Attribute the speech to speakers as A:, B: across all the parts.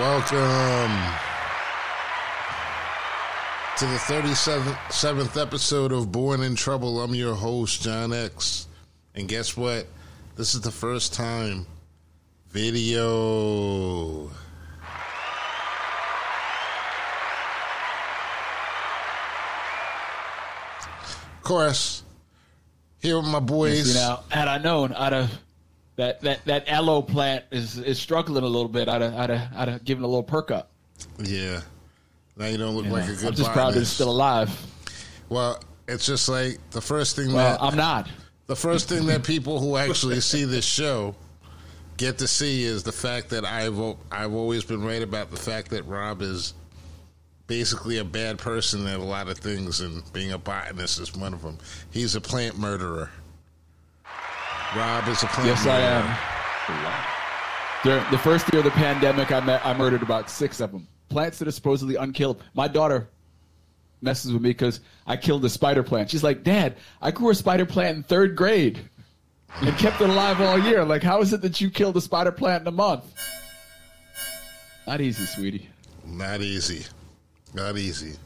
A: Welcome to the 37th episode of Born in Trouble. I'm your host, John X. And guess what? This is the first time video. Of course, here with my boys.
B: You know, had I known, I'd have that that that aloe plant is is struggling a little bit. I'd have, I'd have, I'd have given a little perk up.
A: Yeah. Now you don't look
B: You
A: like
B: know,
A: a good
B: I'm just proud that it's still alive.
A: Well, it's just like the first thing
B: Well,
A: that
B: I'm not.
A: the first thing that people who actually see this show get to see is the fact that I've I've always been right about the fact that Rob is basically a bad person at a lot of things, and being a botanist is one of them. He's a plant murderer. Rob is a plant
B: Yes, I am. During the first year of the pandemic, I met, I murdered about six of them. Plants that are supposedly unkillable. My daughter messes with me because I killed a spider plant. She's like, "Dad, I grew a spider plant in third grade and kept it alive all year. Like, how is it that you killed a spider plant in a month?" Not easy, sweetie.
A: Not easy. Not easy.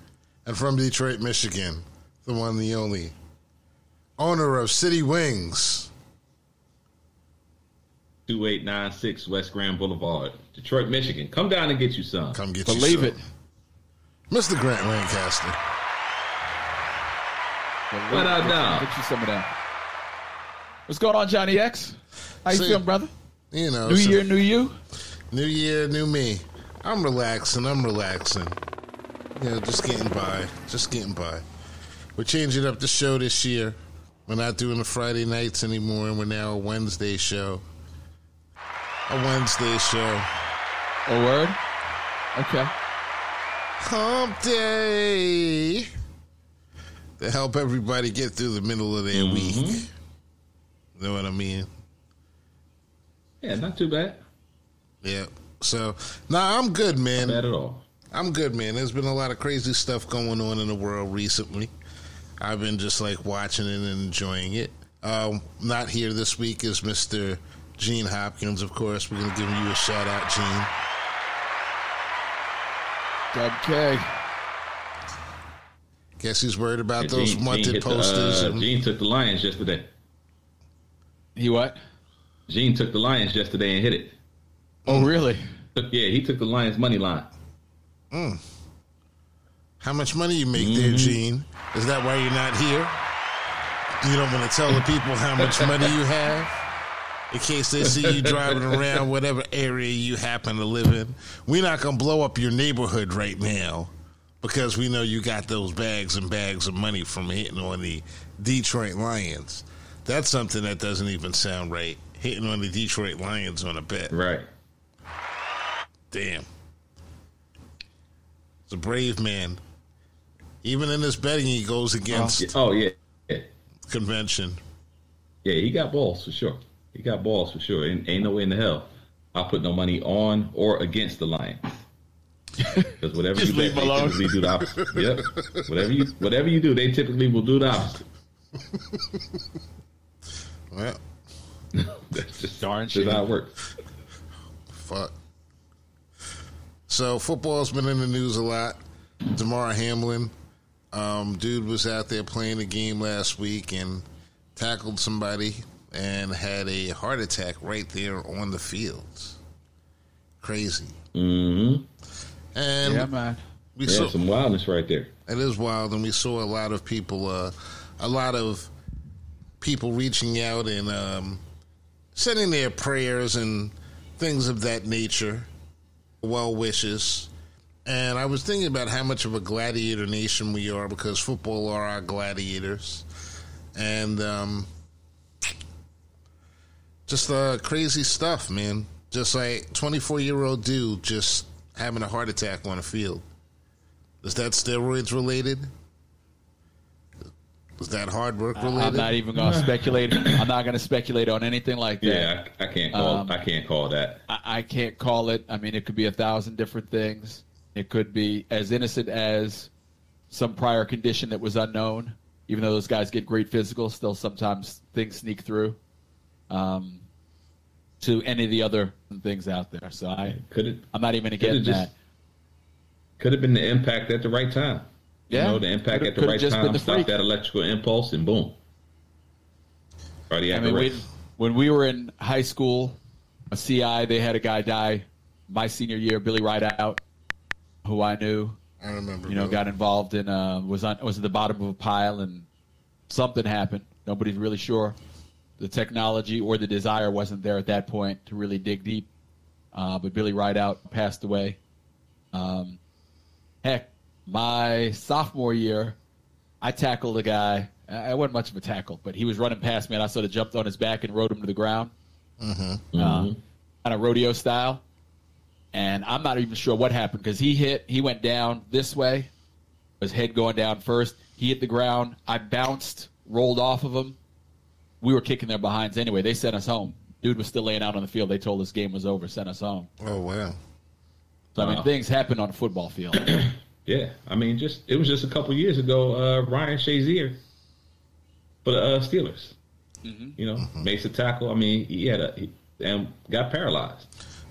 A: And from Detroit, Michigan, the one, the only owner of City Wings.
C: 2896 West Grand Boulevard, Detroit, Michigan. Come down and get you some.
A: Come get you some.
B: Believe it.
A: Mr. Grant Lancaster.
C: What up, now?
B: Get you some of that. What's going on, Johnny X? How you
A: See-
B: feeling, brother?
A: You know,
B: New
A: so-
B: year, new you.
A: new year, new me. I'm relaxing. I'm relaxing. You know, just getting by. Just getting by. We're changing up the show this year. We're not doing the Friday nights anymore. And we're now a Wednesday show. A Wednesday show.
B: A word. Okay.
A: Hump Day. To help everybody get through the middle of their week. You know what I mean?
C: Yeah, not too bad.
A: Yeah. So, nah, I'm good, man.
C: Bad at all.
A: I'm good, man. There's been a lot of crazy stuff going on in the world recently. I've been just like watching it and enjoying it. Um, not here this week is Mr. Gene Hopkins, of course. We're going to give you a shout out, Gene.
B: Dub K.
A: Guess he's worried about
C: Yeah,
A: those
C: Gene- Gene
A: wanted
C: the,
A: posters.
C: uh,
A: and,
C: Gene took the Lions yesterday.
B: He what?
C: Gene took the Lions yesterday and hit it.
B: Oh, really?
C: Yeah, he took the Lions money line.
A: how much money you make there, Gene? Is that why you're not here? You don't want to tell the people how much money you have? In case they see you driving around whatever area you happen to live in. We're not going to blow up your neighborhood right now because we know you got those bags and bags of money from hitting on the Detroit Lions. That's something that doesn't even sound right. Hitting on the Detroit Lions on a bet.
C: Right.
A: Damn. It's a brave man. Even in his betting, he goes against oh,
C: Yeah, Oh, yeah. yeah.
A: convention.
C: Yeah, he got balls for sure. He got balls for sure. Ain't, ain't no way in the hell I'll put no money on or against the Lions. Because whatever
B: Just
C: you
B: leave
C: bet,
B: him
C: they
B: alone.
C: typically do the opposite. Yep. Whatever you whatever you do, they typically will do the opposite.
A: Well,
C: That's just,
B: Darn
C: that's just
B: shame.
C: how it works.
A: fuck. So football's been in the news a lot. Damar Hamlin, um, dude was out there playing a game last week and tackled somebody and had a heart attack right there on the field. Crazy.
C: hmm
A: And
B: Yeah, man.
A: we
C: Yeah,
A: saw
C: some wildness right there.
A: It is wild, and we saw a lot of people, uh, a lot of people reaching out and um, sending their prayers and things of that nature, well wishes. And I was thinking about how much of a gladiator nation we are because football are our gladiators, and um, just uh, crazy stuff, man. Just like twenty four year old dude just having a heart attack on a field. Is that steroids related? Is that hard work related?
B: I'm not even going to speculate. I'm not going to speculate on anything like that.
C: Yeah, I, I can't call.
B: Um,
C: I can't call that.
B: I, I can't call it. I mean, it could be a thousand different things. It could be as innocent as some prior condition that was unknown. Even though those guys get great physical, still sometimes things sneak through. Um, to any of the other things out there. So I
C: Could it
B: I'm not even
C: could
B: getting
C: it just
B: that.
C: could have been the impact at the right time.
B: Yeah.
C: You know, the impact
B: Could've-
C: at the right
B: just
C: time,
B: the
C: stop that electrical impulse, and boom. Cardiac
B: I mean, when,
C: arrest.
B: when we were in high school, a CI, they had a guy die my senior year, Billy Rideout, who I knew.
A: I remember.
B: you know,
A: Billy.
B: got involved in uh, was on was at the bottom of a pile and something happened. Nobody's really sure. The technology or the desire wasn't there at that point to really dig deep. Uh, but Billy Rideout passed away. Um, heck, my sophomore year, I tackled a guy. I I wasn't much of a tackle, but he was running past me, and I sort of jumped on his back and rode him to the ground, uh, kind of rodeo style and I'm not even sure what happened because he hit, he went down this way, his head going down first. He hit the ground. I bounced, rolled off of him. We were kicking their behinds anyway. They sent us home. Dude was still laying out on the field. They told us game was over, sent us home.
A: Oh wow.
B: So I mean,
C: Wow.
B: things happen on a football field.
C: Yeah, I mean, just it was just a couple years ago. Uh, Ryan Shazier for the uh, Steelers.
B: Mm-hmm.
C: You know, makes a tackle. I mean, he had a he, and got paralyzed.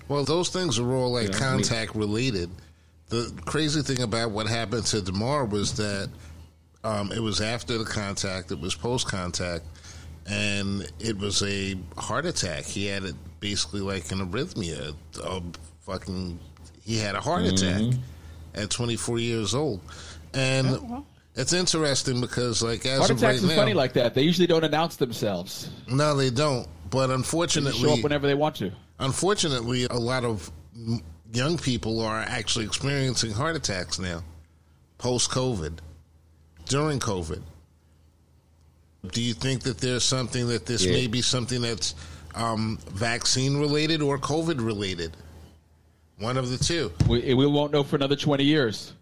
A: Well, those things are all like
C: Yeah,
A: contact related. The crazy thing about what happened to Damar was that um, it was after the contact, it was post contact, and it was a heart attack. He had it basically like an arrhythmia. A fucking, he had a heart mm-hmm. attack at 24 years old, and. Oh, it's interesting because, like, as
B: Heart
A: of
B: attacks
A: right
B: are
A: now,
B: funny like that. They usually don't announce themselves.
A: no, they don't. But
B: They
A: unfortunately,
B: show up whenever they want to.
A: Unfortunately, a lot of young people are actually experiencing heart attacks now, post COVID, during COVID. Do you think that there's something that this
C: Yeah.
A: may be something that's um, vaccine related or COVID related? One of the two.
B: We, we won't know for another 20 years.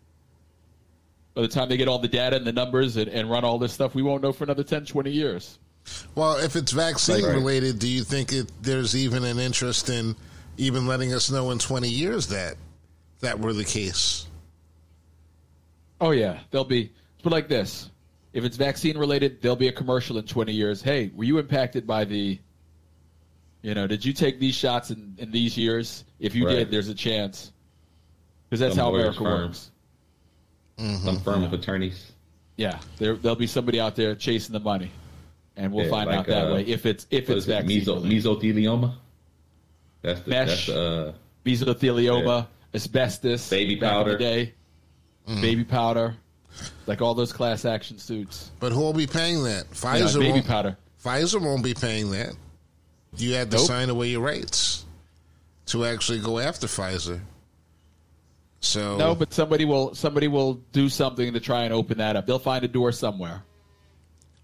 B: By the time they get all the data and the numbers and, and run all this stuff, we won't know for another 10, 20 years.
A: Well, if it's vaccine
C: Right.
A: related, do you think it, there's even an interest in even letting us know in 20 years that that were the case?
B: Oh yeah, They'll be. But like this, if it's vaccine related, there'll be a commercial in 20 years. Hey, were you impacted by the? You know, did you take these shots in, in these years? If you
C: Right.
B: did, there's a chance. Because that's
C: Some
B: how America
C: firms.
B: works.
C: Some firm of attorneys.
B: Yeah, there there'll be somebody out there chasing the money, and we'll
C: Yeah,
B: find
C: like,
B: out that
C: uh,
B: way if it's if it's
C: is it?
B: vaccine
C: Meso,
B: related.
C: mesothelioma. That's the
B: Mesh.
C: that's uh
B: mesothelioma, asbestos,
C: Baby
B: back in the
C: powder.
B: day, baby powder, like all those class action suits.
A: But who will be paying that? Pfizer
B: baby
A: won't.
B: powder.
A: Pfizer won't be paying that. You had to
B: Nope.
A: sign away your rights to actually go after Pfizer. So
B: No, but somebody will somebody will do something to try and open that up. They'll find a door somewhere.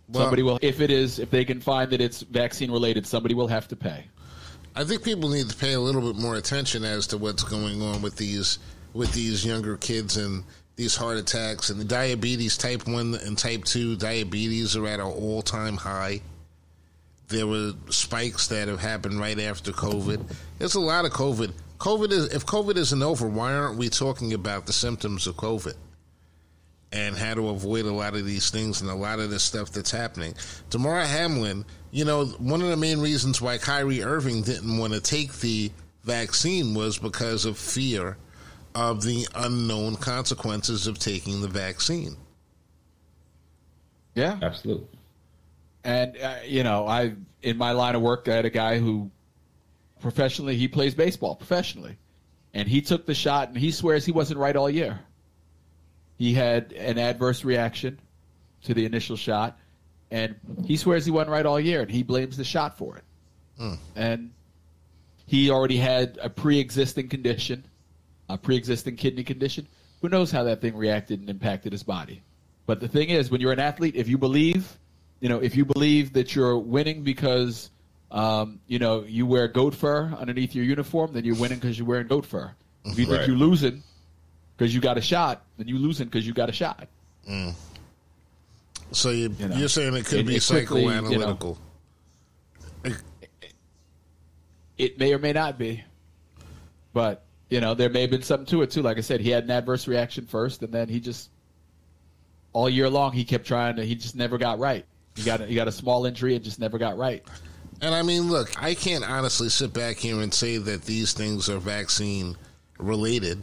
A: well,
B: somebody will, if it is, if they can find that it's vaccine related, somebody will have to pay.
A: I think people need to pay a little bit more attention as to what's going on with these with these younger kids and these heart attacks and the diabetes type 1 and type 2 diabetes are at an all-time high. There were spikes that have happened right after COVID. There's a lot of COVID. COVID is if COVID isn't over, why aren't we talking about the symptoms of COVID? and how to avoid a lot of these things and a lot of the stuff that's happening. Damar Hamlin, you know, one of the main reasons why Kyrie Irving didn't want to take the vaccine was because of fear of the unknown consequences of taking the vaccine.
B: Yeah,
C: absolutely.
B: and uh, you know, I in my line of work, I had a guy who professionally he plays baseball professionally, and he took the shot, and he swears he wasn't right all year. He had an adverse reaction to the initial shot, and he swears he wasn't right all year, and he blames the shot for it. And he already had a pre-existing condition, a pre-existing kidney condition. Who knows how that thing reacted and impacted his body? But the thing is, when you're an athlete, if you believe, you know, if you believe that you're winning because, um, you know, you wear goat fur underneath your uniform, then you're winning because you're wearing goat fur. If you think you're losing because you got a shot, then you're losing because you got a shot.
A: So you,
B: You know,
A: you're saying it could
B: it-
A: be
B: it quickly, you know,
A: psychoanalytical.
B: It may or may not be, but you know, there may have been something to it too. Like I said, he had an adverse reaction first, and then he just all year long he kept trying to. He just never got right. He got a, he got a small injury and just never got right.
A: And I mean, look, I can't honestly sit back here and say that these things are vaccine related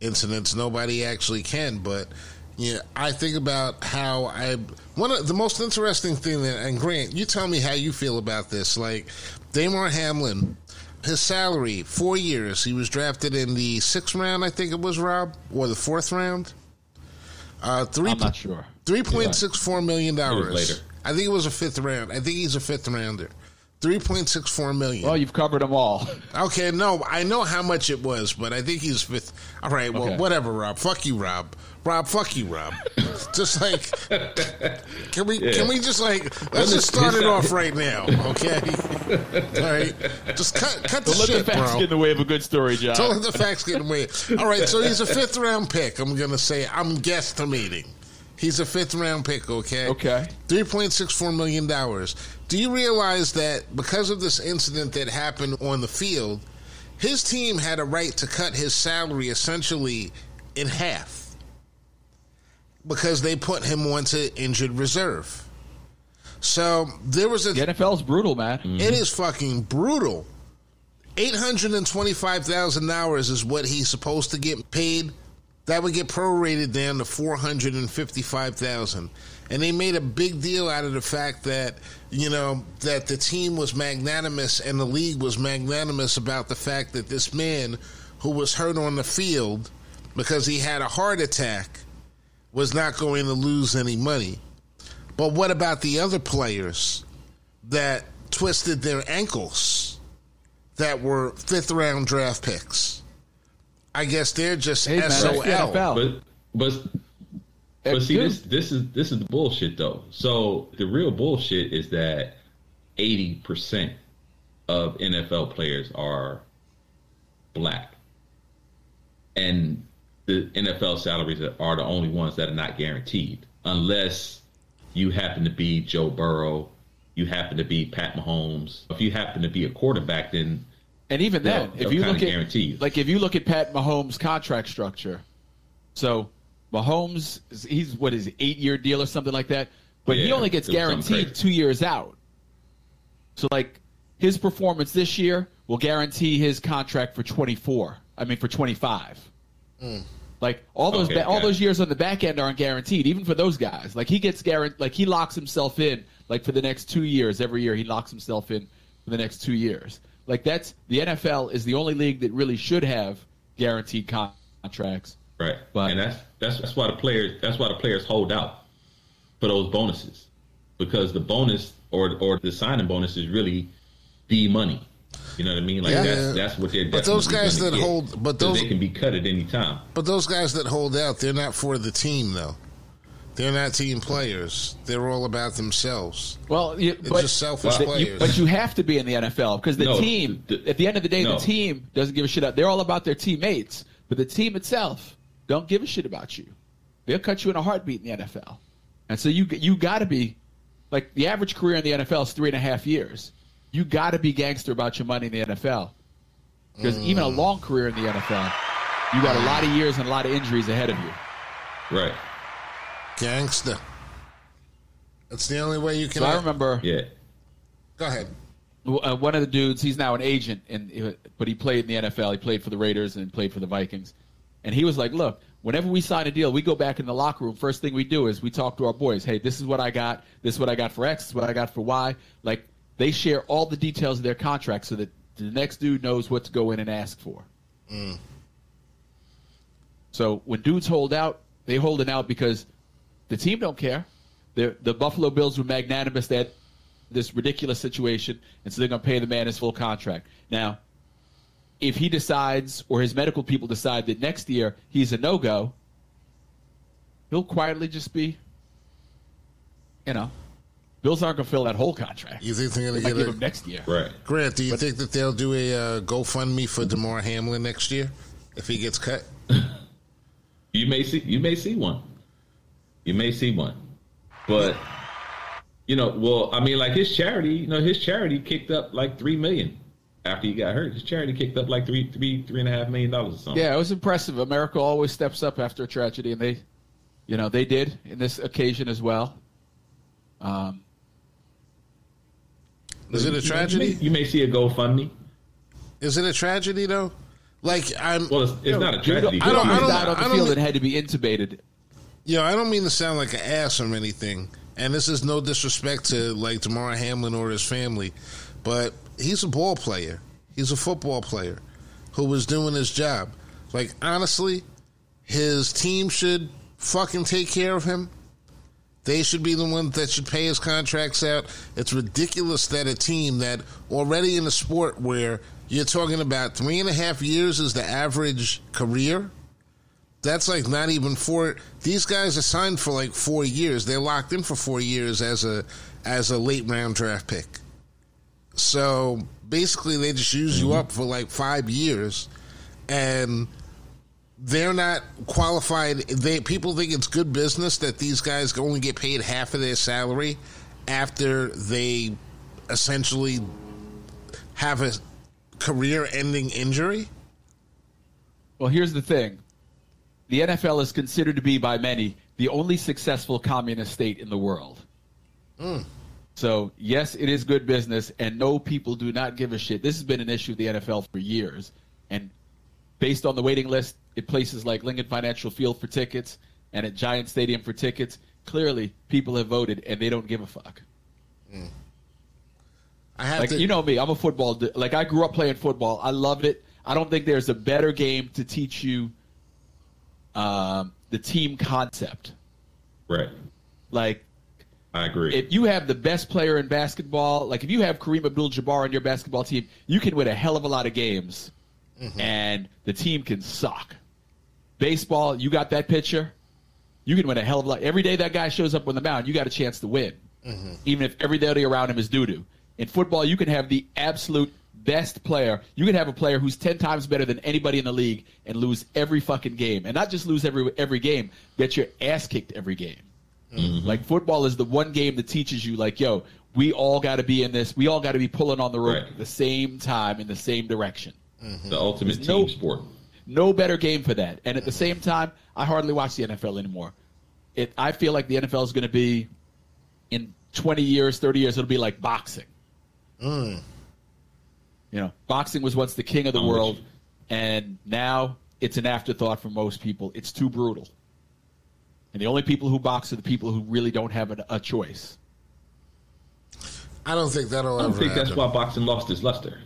A: incidents. Nobody actually can, but yeah, I think about how I one of the most interesting thing that and Grant, you tell me how you feel about this. Like Damar Hamlin, his salary four years. He was drafted in the sixth round, I think it was Rob, or the fourth round. Uh, three.
B: I'm not sure.
A: Three point six four million dollars.
C: later.
A: I think it was a fifth round. I think he's a fifth rounder. Three point six four million.
B: Well, you've covered them all.
A: Okay, no, I know how much it was, but I think he's fifth. All right, well,
B: Okay.
A: whatever, Rob. Fuck you, Rob. Rob, fuck you, Rob. just like, can we? Can we just like let's just start it off right now, okay? All right, just cut cut the
B: Don't let
A: shit,
B: the facts
A: bro.
B: get in the way of a good story, John.
A: Don't let the facts get in the way. All right, so he's a fifth round pick. I'm gonna say I'm guesstimating. He's a fifth round pick, okay?
B: Okay.
A: Three point six four million dollars. Do you realize that because of this incident that happened on the field, his team had a right to cut his salary essentially in half because they put him onto injured reserve. So there was a
B: The NFL's brutal, man.
A: it mm-hmm. is fucking brutal. Eight hundred and twenty-five thousand dollars is what he's supposed to get paid. That would get prorated down to four hundred and fifty-five thousand. And they made a big deal out of the fact that you know that the team was magnanimous and the league was magnanimous about the fact that this man who was hurt on the field because he had a heart attack was not going to lose any money. But what about the other players that twisted their ankles that were fifth round draft picks? I guess they're just
B: Hey, man,
A: SOL.
B: the NFL.
C: But but but see this this is this is the bullshit though. So the real bullshit is that eighty percent of NFL players are black, and the NFL salaries are the only ones that are not guaranteed unless you happen to be Joe Burrow, you happen to be Pat Mahomes. If you happen to be a quarterback, then
B: And even then, if you
C: they'll
B: look
C: kinda
B: at
C: guarantee
B: like if you look at Pat Mahomes' contract structure, so Mahomes he's what is it, eight year deal or something like that, but he only gets
C: it was something
B: guaranteed two years out. So like his performance this year will guarantee his contract for twenty four. I mean for twenty five. Hmm. Like all those
C: Okay,
B: ba- all those years on the back end aren't guaranteed, even for those guys. Like he gets guaranteed, like he locks himself in, like for the next two years. Every year he locks himself in for the next two years. Like that's the NFL is the only league that really should have guaranteed con- contracts.
C: Right.
B: But-
C: and that's that's that's why the players that's why the players hold out for those bonuses. Because the bonus or or the signing bonus is really the money. You know what I mean? Like
A: Yeah.
C: that's that's what they're
A: But those guys that
C: get.
A: hold- but those-
C: they can be cut at any time.
A: But those guys that hold out, they're not for the team, though. They're not team players. They're all about themselves.
B: Well, you,
A: It's
B: but,
A: just selfish
B: but
A: players.
B: you, but you have to be in the NFL because the
C: No,
B: team,
C: the-
B: at the end of the day,
C: no.
B: the team doesn't give a shit. Out. They're all about their teammates, but the team itself don't give a shit about you. They'll cut you in a heartbeat in the NFL, and so you you got to be like the average career in the NFL is three and a half years. You got to be gangster about your money in the NFL because even
A: Mm.
B: a long career in the NFL, you got a lot of years and a lot of injuries ahead of you.
C: Right.
A: Gangster. That's the only way you can.
B: So I remember.
C: Yeah.
A: Go ahead.
B: uh, one of the dudes, he's now an agent, and but he played in the NFL. He played for the Raiders and played for the Vikings. And he was like, "Look, whenever we sign a deal, we go back in the locker room. First thing we do is we talk to our boys. Hey, this is what I got. This is what I got for X. This is what I got for Y. Like they share all the details of their contract so that the next dude knows what to go in and ask for. Mm. So when dudes hold out, they holding out because the team don't care. They're, the Buffalo Bills were magnanimous that this ridiculous situation, and so they're going to pay the man his full contract. Now, if he decides or his medical people decide that next year he's a no go, he'll quietly just be, you know, Bills aren't going to fill that whole contract.
A: You think they're going
B: might
A: to
B: give
A: get
B: him next year.
C: Right.
A: Grant? Do you think that they'll do a uh, GoFundMe for Damar Hamlin next year if he gets cut?
C: You may see you may see one. You may see one. But you know, well, I mean like his charity, you know, his charity kicked up like three million after he got hurt. His charity kicked up like three three three and a half million dollars or something.
B: Yeah, it was impressive. America always steps up after a tragedy, and they, you know, they did in this occasion as well. Um,
A: Is it a tragedy?
C: You may, you may see a GoFundMe.
A: Is it a tragedy though? Like I'm.
C: Well, it's, it's not a tragedy.
A: I don't- I don't-
B: died on the
A: I don't-
B: field and had to be intubated.
A: Yo, I don't mean to sound like an ass or anything, and this is no disrespect to like Damar Hamlin or his family, but he's a ball player. He's a football player who was doing his job. Like honestly, his team should fucking take care of him. They should be the ones that should pay his contracts out. It's ridiculous that a team that already in a sport where you're talking about three and a half years is the average career. That's like not even four. These guys are signed for like four years. They're locked in for four years as a as a late round draft pick. So basically, they just use you mm-hmm. up for like five years, and they're not qualified. They people think it's good business that these guys only get paid half of their salary after they essentially have a career-ending injury.
B: Well, here's the thing. The NFL is considered to be by many the only successful communist state in the world. Hmm. So, yes, it is good business, and no, people do not give a shit. This has been an issue with the NFL for years. And based on the waiting list at places like Lincoln Financial Field for tickets and at Giant Stadium for tickets, clearly people have voted and they don't give a fuck.
A: I have
B: Like
A: to,
B: you know me, I'm a football. d- Like I grew up playing football. I love it. I don't think there's a better game to teach you um, the team concept.
C: Right.
B: Like
C: I agree.
B: if you have the best player in basketball, like if you have Kareem Abdul-Jabbar on your basketball team, you can win a hell of a lot of games, and the team can suck. Baseball, you got that pitcher, you can win a hell of a lot. Every day that guy shows up on the mound, you got a chance to win, mm-hmm. even if everybody around him is doo doo. In football, you can have the absolute best player. You can have a player who's ten times better than anybody in the league and lose every fucking game, and not just lose every every game, get your ass kicked every game. Mm-hmm. Like football is the one game that teaches you, like, yo, we all got to be in this. We all got to be pulling on the rope
C: Right.
B: at the same time in the same direction. Mm-hmm.
C: the ultimate
B: There's
C: team
B: no-
C: sport.
B: No better game for that. And at the same time, I hardly watch the NFL anymore. It, I feel like the NFL is going to be in 20 years, 30 years, it'll be like boxing. Mm. You know, boxing was once the king of the world, and now it's an afterthought for most people. It's too brutal. And the only people who box are the people who really don't have a, a choice.
A: I don't think that'll
C: I don't think that's why boxing lost its luster.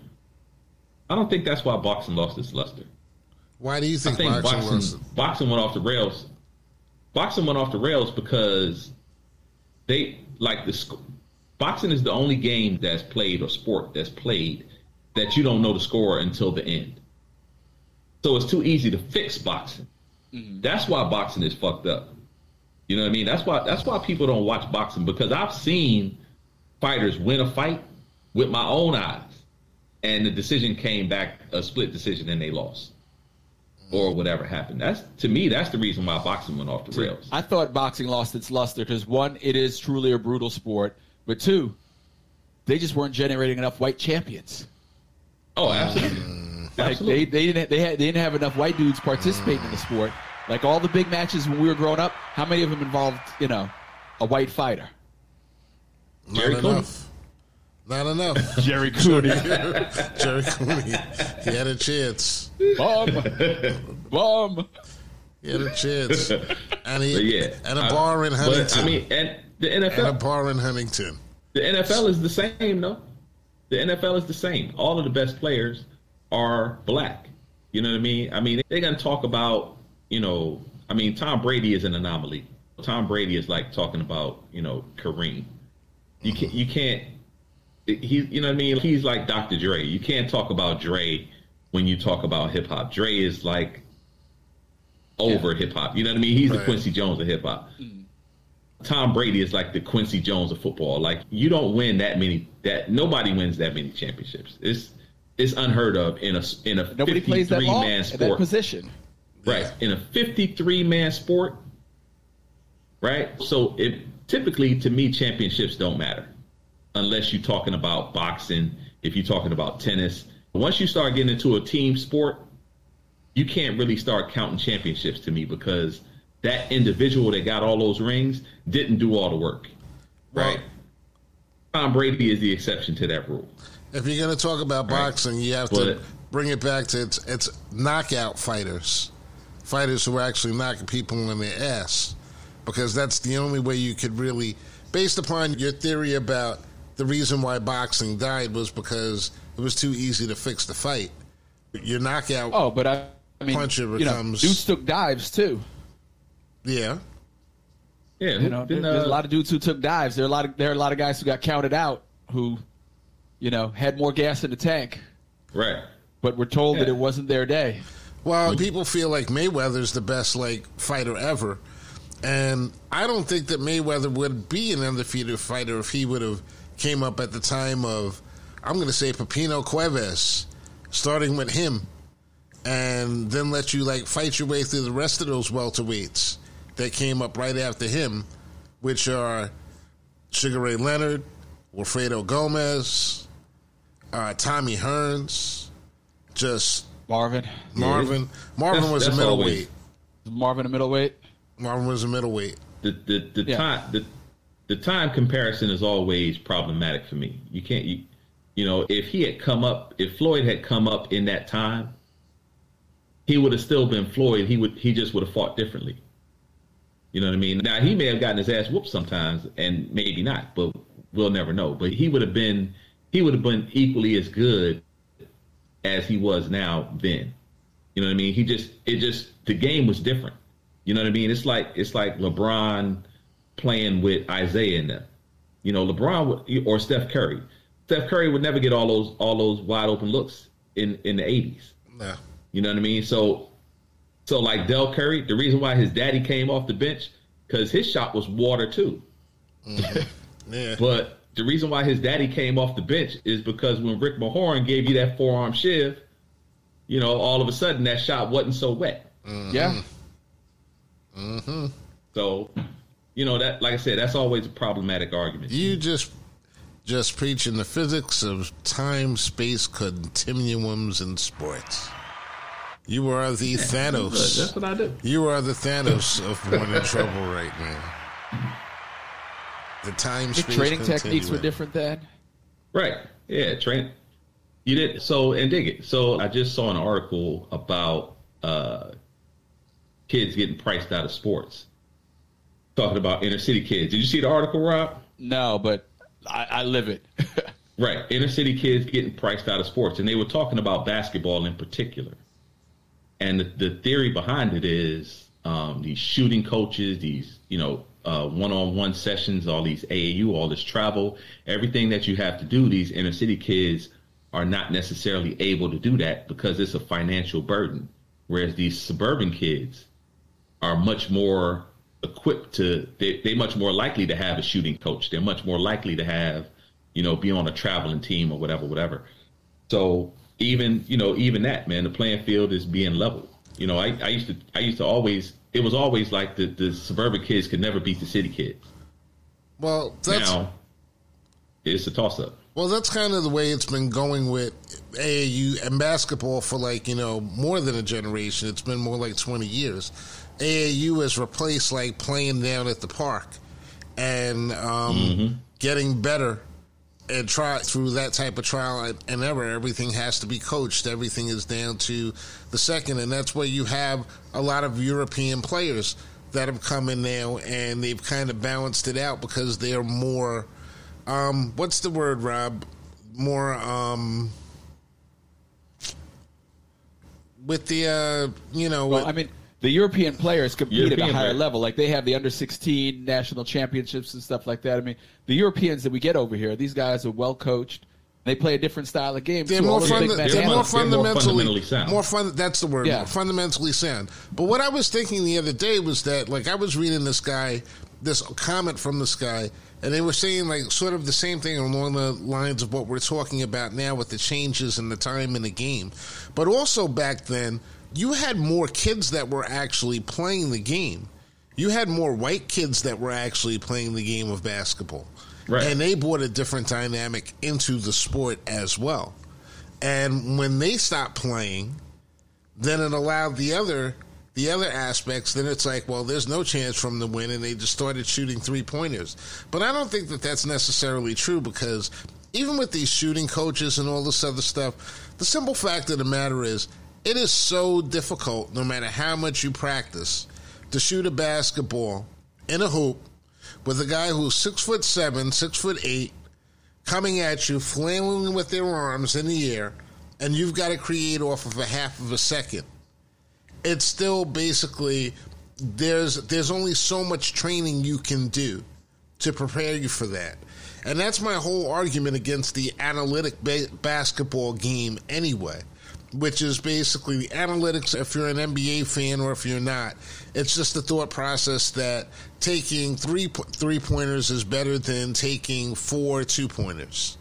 C: I don't think that's why boxing lost its luster.
A: Why do you
C: I
A: think,
C: think
A: boxing,
C: boxing boxing went off the rails. Boxing went off the rails because they like the sc- boxing is the only game that's played or sport that's played that you don't know the score until the end. So it's too easy to fix boxing. Mm-hmm. That's why boxing is fucked up. You know what I mean? That's why that's why people don't watch boxing because I've seen fighters win a fight with my own eyes, and the decision came back a split decision and they lost, or whatever happened. That's to me that's the reason why boxing went off the rails.
B: I thought boxing lost its luster because one, it is truly a brutal sport, but two, they just weren't generating enough white champions.
C: Oh, absolutely,
B: Like mm.
C: absolutely.
B: they, they didn't they, had, they didn't have enough white dudes participating in the sport. Like all the big matches when we were growing up, how many of them involved you know a white fighter?
A: Not
C: Gerry Cooney.
A: enough. Not enough.
B: Gerry Cooney,
A: Gerry Cooney. He had a chance.
B: bomb, bomb.
A: He had a chance. And he
C: But yeah,
A: and a
C: I-
A: bar in Huntington.
C: I mean, and the NFL
A: and a
C: NFL,
A: bar in Huntington.
C: the NFL is the same, though. The NFL is the same. All of the best players are black. You know what I mean? I mean, they're gonna talk about, you know, I mean, Tom Brady is an anomaly. Tom Brady is like talking about, you know, Kareem. You can't, you can't. He, you know what I mean? He's like Dr. Dre. You can't talk about Dre when you talk about hip hop. Dre is like over hip hop. You know what I mean? He's the Quincy Jones of hip hop. Mm. Tom Brady is like the Quincy Jones of football. Like you don't win that many. That nobody wins that many championships. It's it's unheard of in a in a
B: Nobody plays that
C: 53
B: long
C: man
B: at that
C: sport.
B: position.
C: Right. In a 53 man sport. Right. So it typically to me championships don't matter unless you're talking about boxing, if you're talking about tennis. Once you start getting into a team sport, you can't really start counting championships to me because that individual that got all those rings didn't do all the work. Right. Tom Brady is the exception to that rule.
A: If you're going to talk about boxing, you have to bring it back to its, its knockout fighters, fighters who are actually knocking people in their ass, because that's the only way you could really, based upon your theory about the reason why boxing died was because it was too easy to fix the fight. Your knockout.
B: Oh, but I, I mean,
A: puncher becomes.
B: You know, dudes took dives too.
A: Yeah.
C: Yeah,
B: you know, there's, there's a lot of dudes who took dives. There are a lot of there are a lot of guys who got counted out who, you know, had more gas in the tank.
C: Right.
B: But we're told yeah. that it wasn't their day.
A: Well, people feel like Mayweather's the best like fighter ever, and I don't think that Mayweather would be an undefeated fighter if he would have came up at the time of, I'm going to say Pipino Cuevas, starting with him, and then let you like fight your way through the rest of those welterweights that came up right after him, which are Sugar Ray Leonard, Wilfredo Gomez, uh, Tommy Hearns, just
B: Marvin.
A: Marvin. Marvin that's, was that's a middleweight.
B: Marvin a middleweight.
A: Marvin was a middleweight.
C: The the, the yeah. time the the time comparison is always problematic for me. You can't you, you know if he had come up if Floyd had come up in that time, he would have still been Floyd. He would he just would have fought differently. You know what I mean? Now he may have gotten his ass whooped sometimes, and maybe not, but we'll never know. But he would have been he would have been equally as good as he was now then. You know what I mean? He just it just the game was different. You know what I mean? It's like it's like LeBron playing with Isaiah in them. You know, LeBron would, or Steph Curry. Steph Curry would never get all those all those wide open looks in in the eighties.
A: Yeah.
C: You know what I mean? So so like Dell Curry, the reason why his daddy came off the bench because his shot was water too.
A: Mm-hmm. Yeah.
C: but the reason why his daddy came off the bench is because when Rick Mahorn gave you that forearm shiv, you know, all of a sudden that shot wasn't so wet.
B: Mm-hmm. Yeah.
A: Mm-hmm.
C: So, you know that, like I said, that's always a problematic argument.
A: You just just preaching the physics of time space continuums in sports. You are the yeah, Thanos.
C: That's what I do.
A: You are the Thanos of Born in Trouble right now. The time
B: the training techniques were different then.
C: Right. Yeah. Train. You did so and dig it. So I just saw an article about uh, kids getting priced out of sports. Talking about inner city kids. Did you see the article, Rob?
B: No, but I, I live it.
C: right. Inner city kids getting priced out of sports. And they were talking about basketball in particular. And the, the theory behind it is um, these shooting coaches, these you know uh, one-on-one sessions, all these AAU, all this travel, everything that you have to do. These inner city kids are not necessarily able to do that because it's a financial burden. Whereas these suburban kids are much more equipped to they, they're much more likely to have a shooting coach. They're much more likely to have, you know, be on a traveling team or whatever, whatever. So even you know even that man the playing field is being leveled. You know i, I used to i used to always it was always like the, the suburban kids could never beat the city kids.
A: Well
C: now it's a toss up
A: well that's kind of the way it's been going with aau and basketball for like you know more than a generation. It's been more like 20 years aau has replaced like playing down at the park and um, mm-hmm. getting better and try through that type of trial and error. Everything has to be coached. Everything is down to the second, and that's where you have a lot of European players that have come in now, and they've kind of balanced it out because they're more. Um, what's the word, Rob? More um, with the uh, you know.
B: Well,
A: with,
B: I mean, the European players compete European at a higher player. level. Like they have the under 16 national championships and stuff like that. I mean, the Europeans that we get over here, these guys are well coached. They play a different style of game.
A: They're, more, funda- they're more, fundamentally, more fundamentally sound. More fun. That's the word. Yeah. fundamentally sound. But what I was thinking the other day was that, like, I was reading this guy, this comment from this guy, and they were saying like sort of the same thing along the lines of what we're talking about now with the changes in the time in the game. But also back then, you had more kids that were actually playing the game. You had more white kids that were actually playing the game of basketball. Right. And they brought a different dynamic into the sport as well. And when they stopped playing, then it allowed the other the other aspects, then it's like, well, there's no chance from the win, and they just started shooting three pointers. But I don't think that that's necessarily true because even with these shooting coaches and all this other stuff, the simple fact of the matter is it is so difficult, no matter how much you practice, to shoot a basketball in a hoop with a guy who's six foot seven, six foot eight, coming at you, flailing with their arms in the air, and you've got to create off of a half of a second it's still basically there's there's only so much training you can do to prepare you for that. And that's my whole argument against the analytic ba- basketball game anyway, which is basically the analytics if you're an NBA fan or if you're not. It's just the thought process that taking three three pointers is better than taking four two pointers.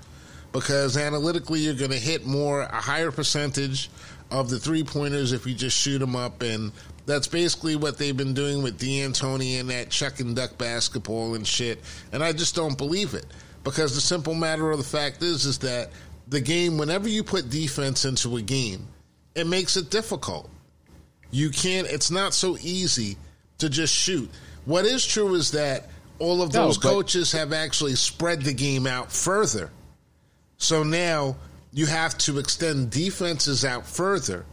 A: Because analytically you're going to hit more a higher percentage of the three pointers if you just shoot them up. And that's basically what they've been doing with D'Antoni and that chuck and duck basketball and shit. And I just don't believe it because the simple matter of the fact is, is that the game, whenever you put defense into a game, it makes it difficult. You can't, it's not so easy to just shoot. What is true is that all of those no, coaches have actually spread the game out further. So now you have to extend defenses out further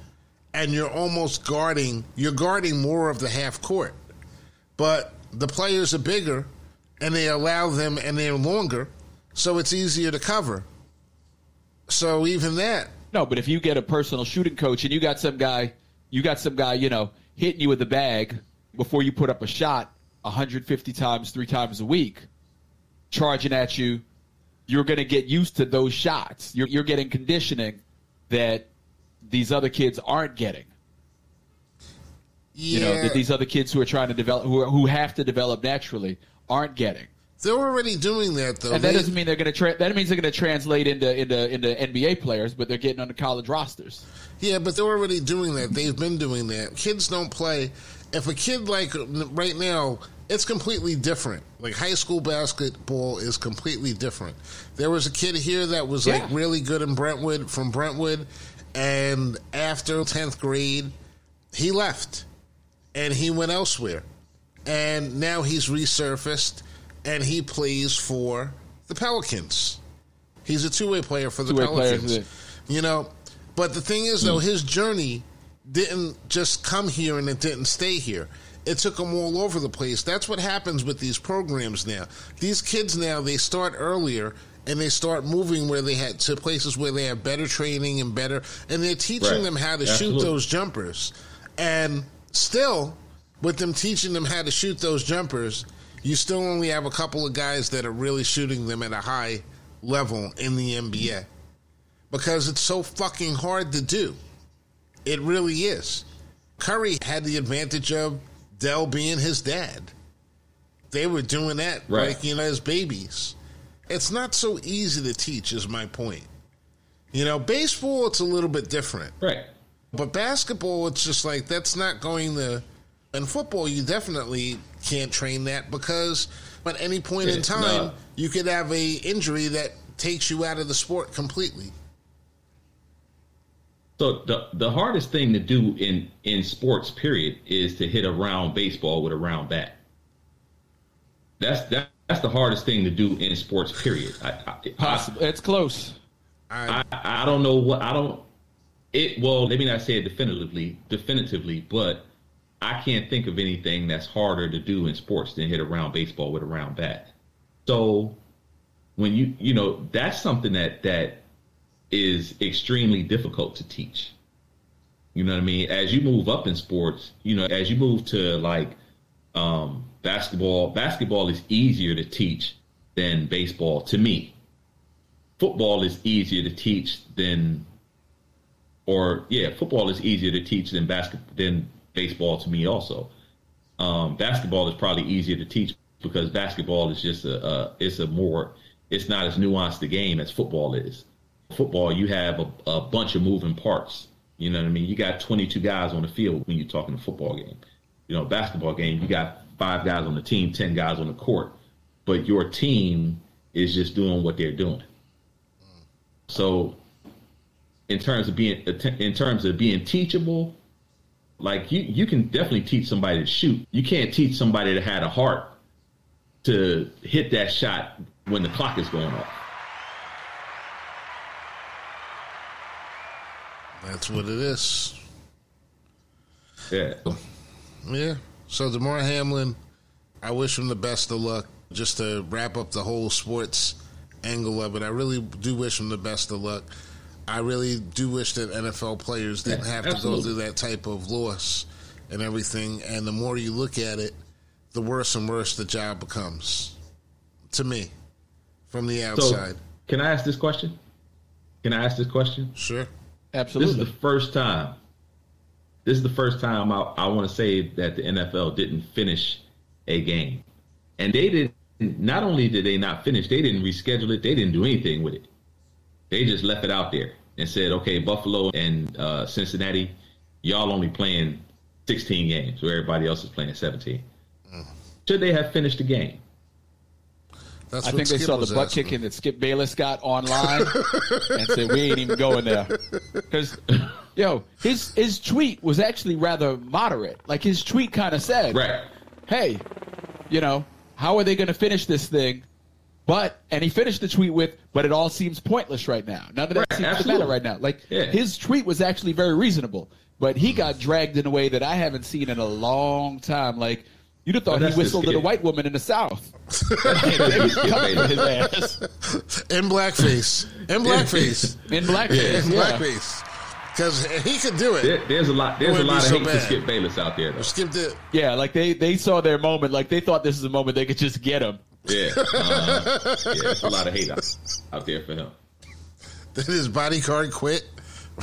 A: and you're almost guarding you're guarding more of the half court but the players are bigger and they allow them and they're longer so it's easier to cover so even that
B: no but if you get a personal shooting coach and you got some guy you got some guy you know hitting you with the bag before you put up a shot 150 times three times a week charging at you you're going to get used to those shots. You're, you're getting conditioning that these other kids aren't getting. Yeah. You know that these other kids who are trying to develop, who are, who have to develop naturally, aren't getting.
A: They're already doing that though.
B: And that they, doesn't mean they're going to. Tra- that means they're going to translate into into into NBA players, but they're getting on the college rosters.
A: Yeah, but they're already doing that. They've been doing that. Kids don't play. If a kid like right now it's completely different. Like high school basketball is completely different. There was a kid here that was yeah. like really good in Brentwood from Brentwood, and after tenth grade, he left and he went elsewhere, and now he's resurfaced and he plays for the Pelicans. He's a two way player for the two-way Pelicans. You know, but the thing is though, mm. his journey didn't just come here and it didn't stay here it took them all over the place. That's what happens with these programs now. These kids now they start earlier and they start moving where they had to places where they have better training and better and they're teaching right. them how to Absolutely. shoot those jumpers. And still with them teaching them how to shoot those jumpers, you still only have a couple of guys that are really shooting them at a high level in the NBA. Because it's so fucking hard to do. It really is. Curry had the advantage of Dell being his dad. They were doing that right. like, you know, as babies. It's not so easy to teach, is my point. You know, baseball, it's a little bit different.
C: Right.
A: But basketball, it's just like, that's not going to. And football, you definitely can't train that because at any point it's in time, not. you could have a injury that takes you out of the sport completely.
C: So the the hardest thing to do in in sports period is to hit a round baseball with a round bat. That's that, that's the hardest thing to do in sports period. I,
B: I, Possible. I, it's close.
C: I, I don't know what I don't. It well, let me not say it definitively, definitively, but I can't think of anything that's harder to do in sports than hit a round baseball with a round bat. So when you you know that's something that that is extremely difficult to teach. You know what I mean? As you move up in sports, you know, as you move to like um, basketball, basketball is easier to teach than baseball to me. Football is easier to teach than, or yeah, football is easier to teach than basketball than baseball to me. Also, um, basketball is probably easier to teach because basketball is just a, a it's a more it's not as nuanced a game as football is football, you have a, a, bunch of moving parts. You know what I mean? You got 22 guys on the field when you're talking a football game. You know, basketball game, you got five guys on the team, 10 guys on the court, but your team is just doing what they're doing. So, in terms of being in terms of being teachable, Like you, you can definitely teach somebody to shoot. You can't teach somebody that had a heart to hit that shot when the clock is going off.
A: That's what it is.
C: Yeah.
A: Yeah. So Damar Hamlin, I wish him the best of luck. Just to wrap up the whole sports angle of it, I really do wish him the best of luck. I really do wish that NFL players didn't
C: Yeah,
A: have
C: absolutely.
A: to go through that type of loss and everything. And the more you look at it, the worse and worse the job becomes. To me, from the
C: So,
A: outside.
C: can I ask this question? Can I ask this question?
A: sure.
B: Absolutely.
C: This is the first time. This is the first time I, I want to say that the NFL didn't finish a game, and they didn't. Not only did they not finish, they didn't reschedule it. They didn't do anything with it. They just left it out there and said, "Okay, Buffalo and uh, Cincinnati, y'all only playing 16 games, where everybody else is playing 17." Should they have finished the game?
A: That's
B: I
A: what
B: think they saw the butt
A: asking.
B: kicking that Skip Bayless got online and said, "We ain't even going there." Because, yo, his his tweet was actually rather moderate. Like his tweet kind of said,
C: Right.
B: "Hey, you know, how are they going to finish this thing?" But and he finished the tweet with, "But it all seems pointless right now. None of that
C: Right,
B: seems to matter right now." Like
C: Yeah.
B: his tweet was actually very reasonable, but he got dragged in a way that I haven't seen in a long time. Like. You'd have thought
C: But
B: he whistled
C: just
B: at a white woman in the South. coming his ass.
A: In blackface. In blackface.
B: In blackface.
A: In
B: Yeah.
A: blackface. Because he could do it.
C: There, there's a lot. There's a lot of
A: so
C: hate to
A: bad.
C: Skip Bayless out there, though.
A: Skipped it.
B: Yeah, like they they saw their moment. Like they thought this is a moment they could just get him.
C: Yeah, uh, yeah, a lot of hate out, out there for him.
A: Did his bodyguard quit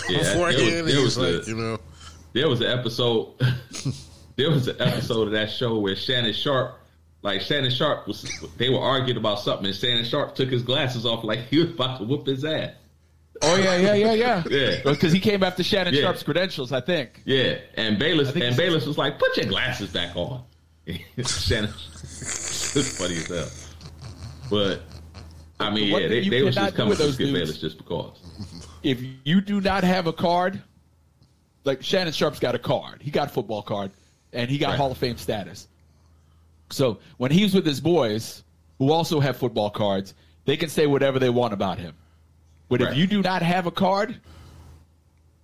C: Yeah,
A: beforehand.
C: there was- there
A: He's
C: was
A: like,
C: a-
A: you know,
C: There was an episode. there was an episode of that show where Shannon Sharpe, like Shannon Sharpe was, they were arguing about something, and Shannon Sharpe took his glasses off like he was about to whoop his ass.
B: Oh yeah, yeah, yeah, yeah.
C: Yeah.
B: because he came after Shannon
C: Yeah.
B: Sharpe's credentials, I think.
C: Yeah, and Bayless and Bayless was like, "Put your glasses back on." Shannon, it's funny as hell. But I mean, yeah, they, they was just coming
B: with those
C: Skip
B: dudes-
C: Bayless just because.
B: If you do not have a card, like Shannon Sharpe's got a card. He got a football card, and he got
C: Right.
B: Hall of Fame status. So when he's with his boys, who also have football cards, they can say whatever they want about him. But
C: Right.
B: if you do not have a card,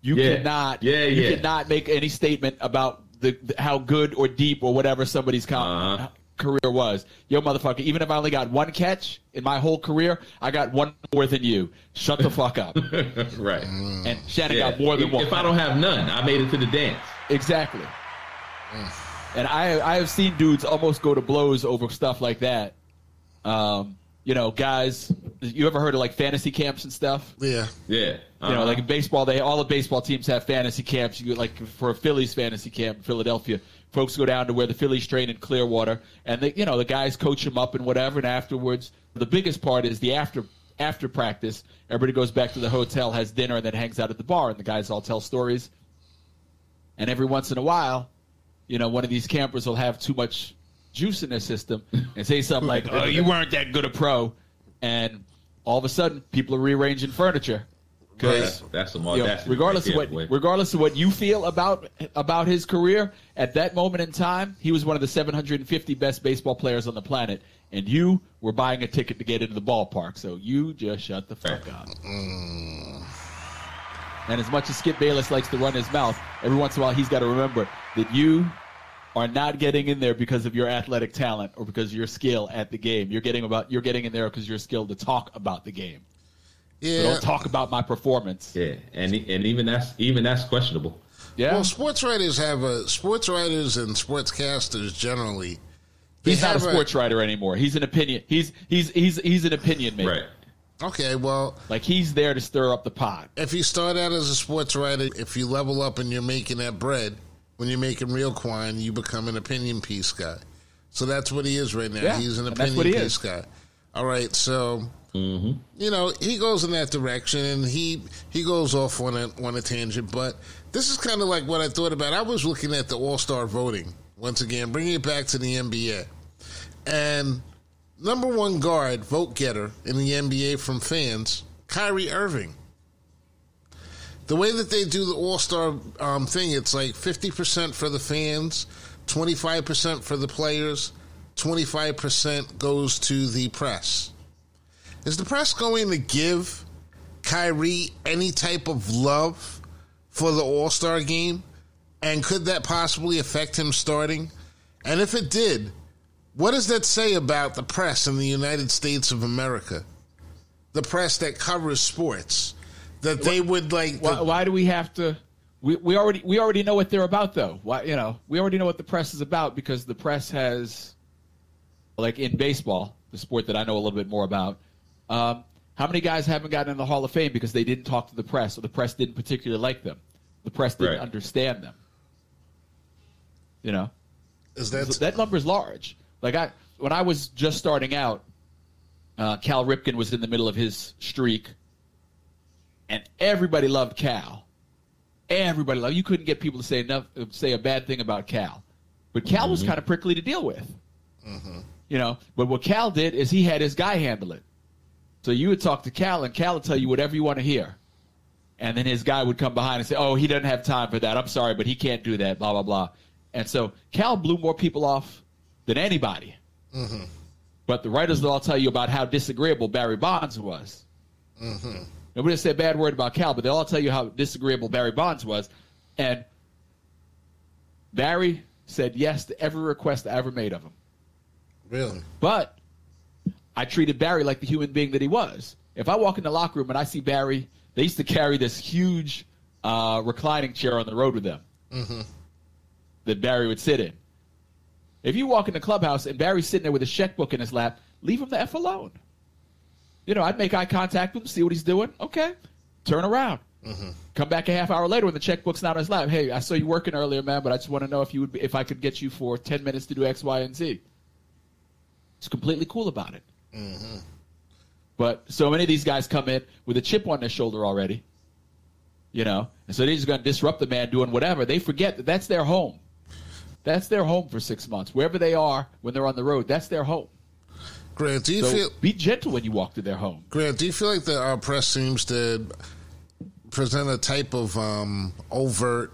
B: you
C: Yeah.
B: cannot.
C: Yeah,
B: you
C: yeah.
B: cannot make any statement about the, the- how good or deep or whatever somebody's con-
C: Uh-huh.
B: Career was. Yo, motherfucker! Even if I only got one catch in my whole career, I got one more than you. Shut the fuck up.
C: right.
B: And Shannon
C: Yeah.
B: got more than
C: if,
B: one.
C: if I don't have none, I made it to the dance.
B: Exactly. And I I have seen dudes almost go to blows over stuff like that. Um, you know, guys, you ever heard of like fantasy camps and stuff?
A: yeah.
C: Yeah.
B: You know,
C: Uh-huh.
B: like in baseball, they all the baseball teams have fantasy camps. You go, like for a Phillies fantasy camp in Philadelphia, folks go down to where the Phillies train in Clearwater, and they, you know, the guys coach them up and whatever. And afterwards, the biggest part is the after after practice. Everybody goes back to the hotel, has dinner, and then hangs out at the bar, and the guys all tell stories. And every once in a while, you know, one of these campers will have too much juice in their system and say something like, "Oh, you weren't that good a pro," and all of a sudden, people are rearranging furniture. 'Cause
C: that's, that's some audacity.
B: regardless
C: right
B: of what
C: there,
B: regardless of what you feel about about his career at that moment in time he was one of the 750 best baseball players on the planet and you were buying a ticket to get into the ballpark so you just shut the fuck
C: Right.
B: up and as much as skip bayless likes to run his mouth every once in a while he's got to remember that you are not getting in there because of your athletic talent or because of your skill at the game you're getting about you're getting in there because you're skilled to talk about the game so
A: Yeah.
B: don't talk about my performance
C: yeah, and and even that's even that's questionable.
B: yeah
A: Well, sports writers have a sports writers and sportscasters generally.
B: He's not a
A: have
B: sports writer anymore. He's an opinion. He's he's he's he's an opinion maker.
C: Right.
A: Okay, well,
B: Like he's there to stir up the pot.
A: if you start out as a sports writer, if you level up and you're making that bread, when you're making real quine, you become an opinion piece guy. So that's what he is right now.
B: Yeah,
A: He's an
B: and that's
A: opinion
B: what he
A: piece
B: is.
A: guy. All right, so you know he goes in that direction, and he he goes off on a on a tangent. But this is kind of like what I thought about. I was looking at the All Star voting once again, bringing it back to the NBA, and number one guard vote getter in the NBA from fans, Kyrie Irving. the way that they do the All Star um, thing, it's like fifty percent for the fans, twenty five percent for the players, twenty five percent goes to the press. Is the press going to give Kyrie any type of love for the All Star game? And could that possibly affect him starting? And if it did, what does that say about the press in the United States of America? The press that covers sports. That they would like.
B: Why, why do we have to? We, we already we already know what they're about though. Why you know we already know what the press is about because the press has, like in baseball, the sport that I know a little bit more about. Um, how many guys haven't gotten in the Hall of Fame because they didn't talk to the press or the press didn't particularly like them? The press didn't
C: Right.
B: understand them. You know,
A: Is that
B: that number is large. Like I, when I was just starting out, uh, Cal Ripken was in the middle of his streak, and everybody loved Cal. Everybody loved. You couldn't get people to say enough, say a bad thing about Cal, but Cal was kind of prickly to deal with. You know, but what Cal did is he had his guy handle it. So you would talk to Cal, and Cal would tell you whatever you want to hear. And then his guy would come behind and say, "Oh, he doesn't have time for that. I'm sorry, but he can't do that." Blah blah blah. And so Cal blew more people off than anybody. Mm-hmm. But the writers will all tell you about how disagreeable Barry Bonds was. Mm-hmm. Nobody said a bad word about Cal, but they'll all tell you how disagreeable Barry Bonds was. And Barry said yes to every request I ever made of him.
A: really?
B: But I treated Barry like the human being that he was. If I walk in the locker room and I see Barry, they used to carry this huge uh, reclining chair on the road with them that Barry would sit in. If you walk in the clubhouse and Barry's sitting there with his checkbook in his lap, leave him the F alone. You know, I'd make eye contact with him, see what he's doing. Okay. Turn around. Come back a half hour later when the checkbook's not on his lap. Hey, I saw you working earlier, man, but I just want to know if you would, be, if I could get you for ten minutes to do X, Y, and Z. He's completely cool about it. But so many of these guys come in with a chip on their shoulder already, you know, and so they're just going to disrupt the man doing whatever. They forget that that's their home. That's their home for six months. Wherever they are when they're on the road, that's their home.
A: Grant, do you
B: So
A: feel
B: be gentle when you walk to their home.
A: Grant, do you feel like the uh, press seems to present a type of um, overt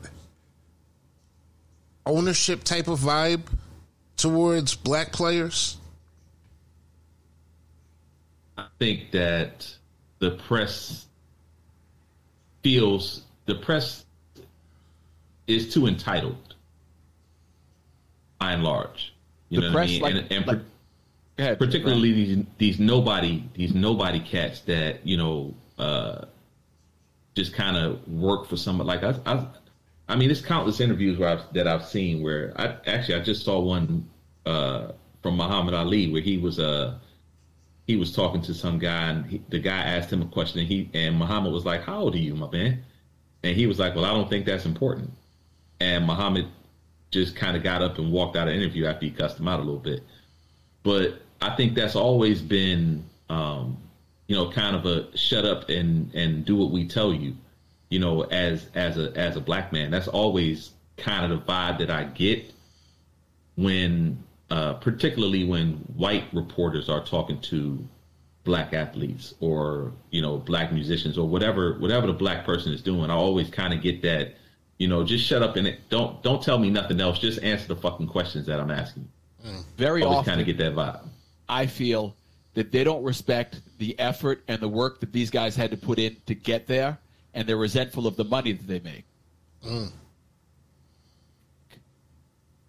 A: ownership type of vibe towards black players?
C: I think that the press feels the press is too entitled, by and large. You
B: The
C: know
B: press,
C: what I
B: like-
C: mean? and, and
B: like- ahead,
C: particularly these these nobody these nobody cats that you know uh, just kind of work for somebody. Like I, I, I mean, there's countless interviews where I've, that I've seen where I actually I just saw one uh, from Muhammad Ali where he was uh, he was talking to some guy and he, the guy asked him a question and he and Muhammad was like, "How old are you, my man?" And he was like, "Well, I don't think that's important." And Muhammad just kind of got up and walked out of the interview after he cussed him out a little bit. But I think that's always been, um, you know, kind of a shut up and and do what we tell you, you know, as as a as a black man. That's always kind of the vibe that I get when, uh, particularly when white reporters are talking to black athletes or you know black musicians or whatever whatever the black person is doing. I always kind of get that, you know, just shut up and it, don't don't tell me nothing else. Just answer the fucking questions that I'm asking.
B: Very
C: Always
B: often,
C: kind of get that vibe.
B: I feel that they don't respect the effort and the work that these guys had to put in to get there, and they're resentful of the money that they make.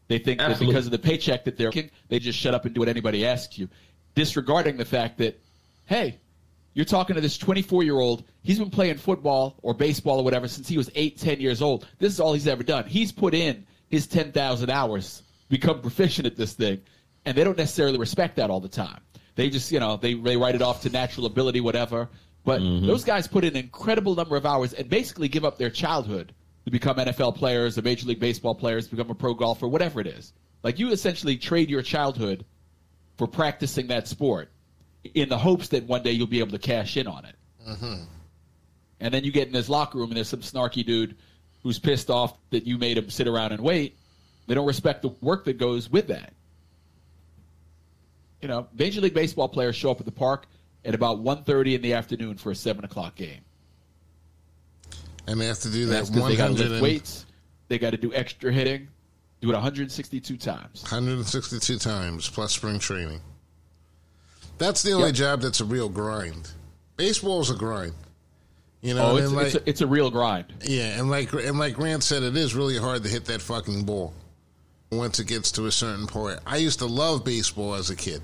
B: They think that because of the paycheck that they're making, they just shut up and do what anybody asks you, disregarding the fact that, hey, you're talking to this 24 year old. He's been playing football or baseball or whatever since he was eight, 10 years old. This is all he's ever done. He's put in his 10,000 hours, become proficient at this thing, and they don't necessarily respect that all the time. They just, you know, they, they write it off to natural ability, whatever. But mm-hmm. those guys put in an incredible number of hours and basically give up their childhood to become NFL players or Major League Baseball players, become a pro golfer, whatever it is. Like you essentially trade your childhood for practicing that sport in the hopes that one day you'll be able to cash in on it. Mm-hmm. And then you get in this locker room and there's some snarky dude who's pissed off that you made him sit around and wait. They don't respect the work that goes with that. You know, Major League Baseball players show up at the park at about 1.30 in the afternoon for a 7 o'clock game.
A: And they have to do that one
B: they got to
A: hundred
B: weights. They got to do extra hitting. Do it 162 times.
A: 162 times plus spring training. That's the only
B: Yep.
A: job that's a real grind. Baseball's a grind. You know,
B: Oh, it's,
A: like,
B: it's, a, it's a real grind.
A: yeah, and like and like Grant said, it is really hard to hit that fucking ball once it gets to a certain point. I used to love baseball as a kid.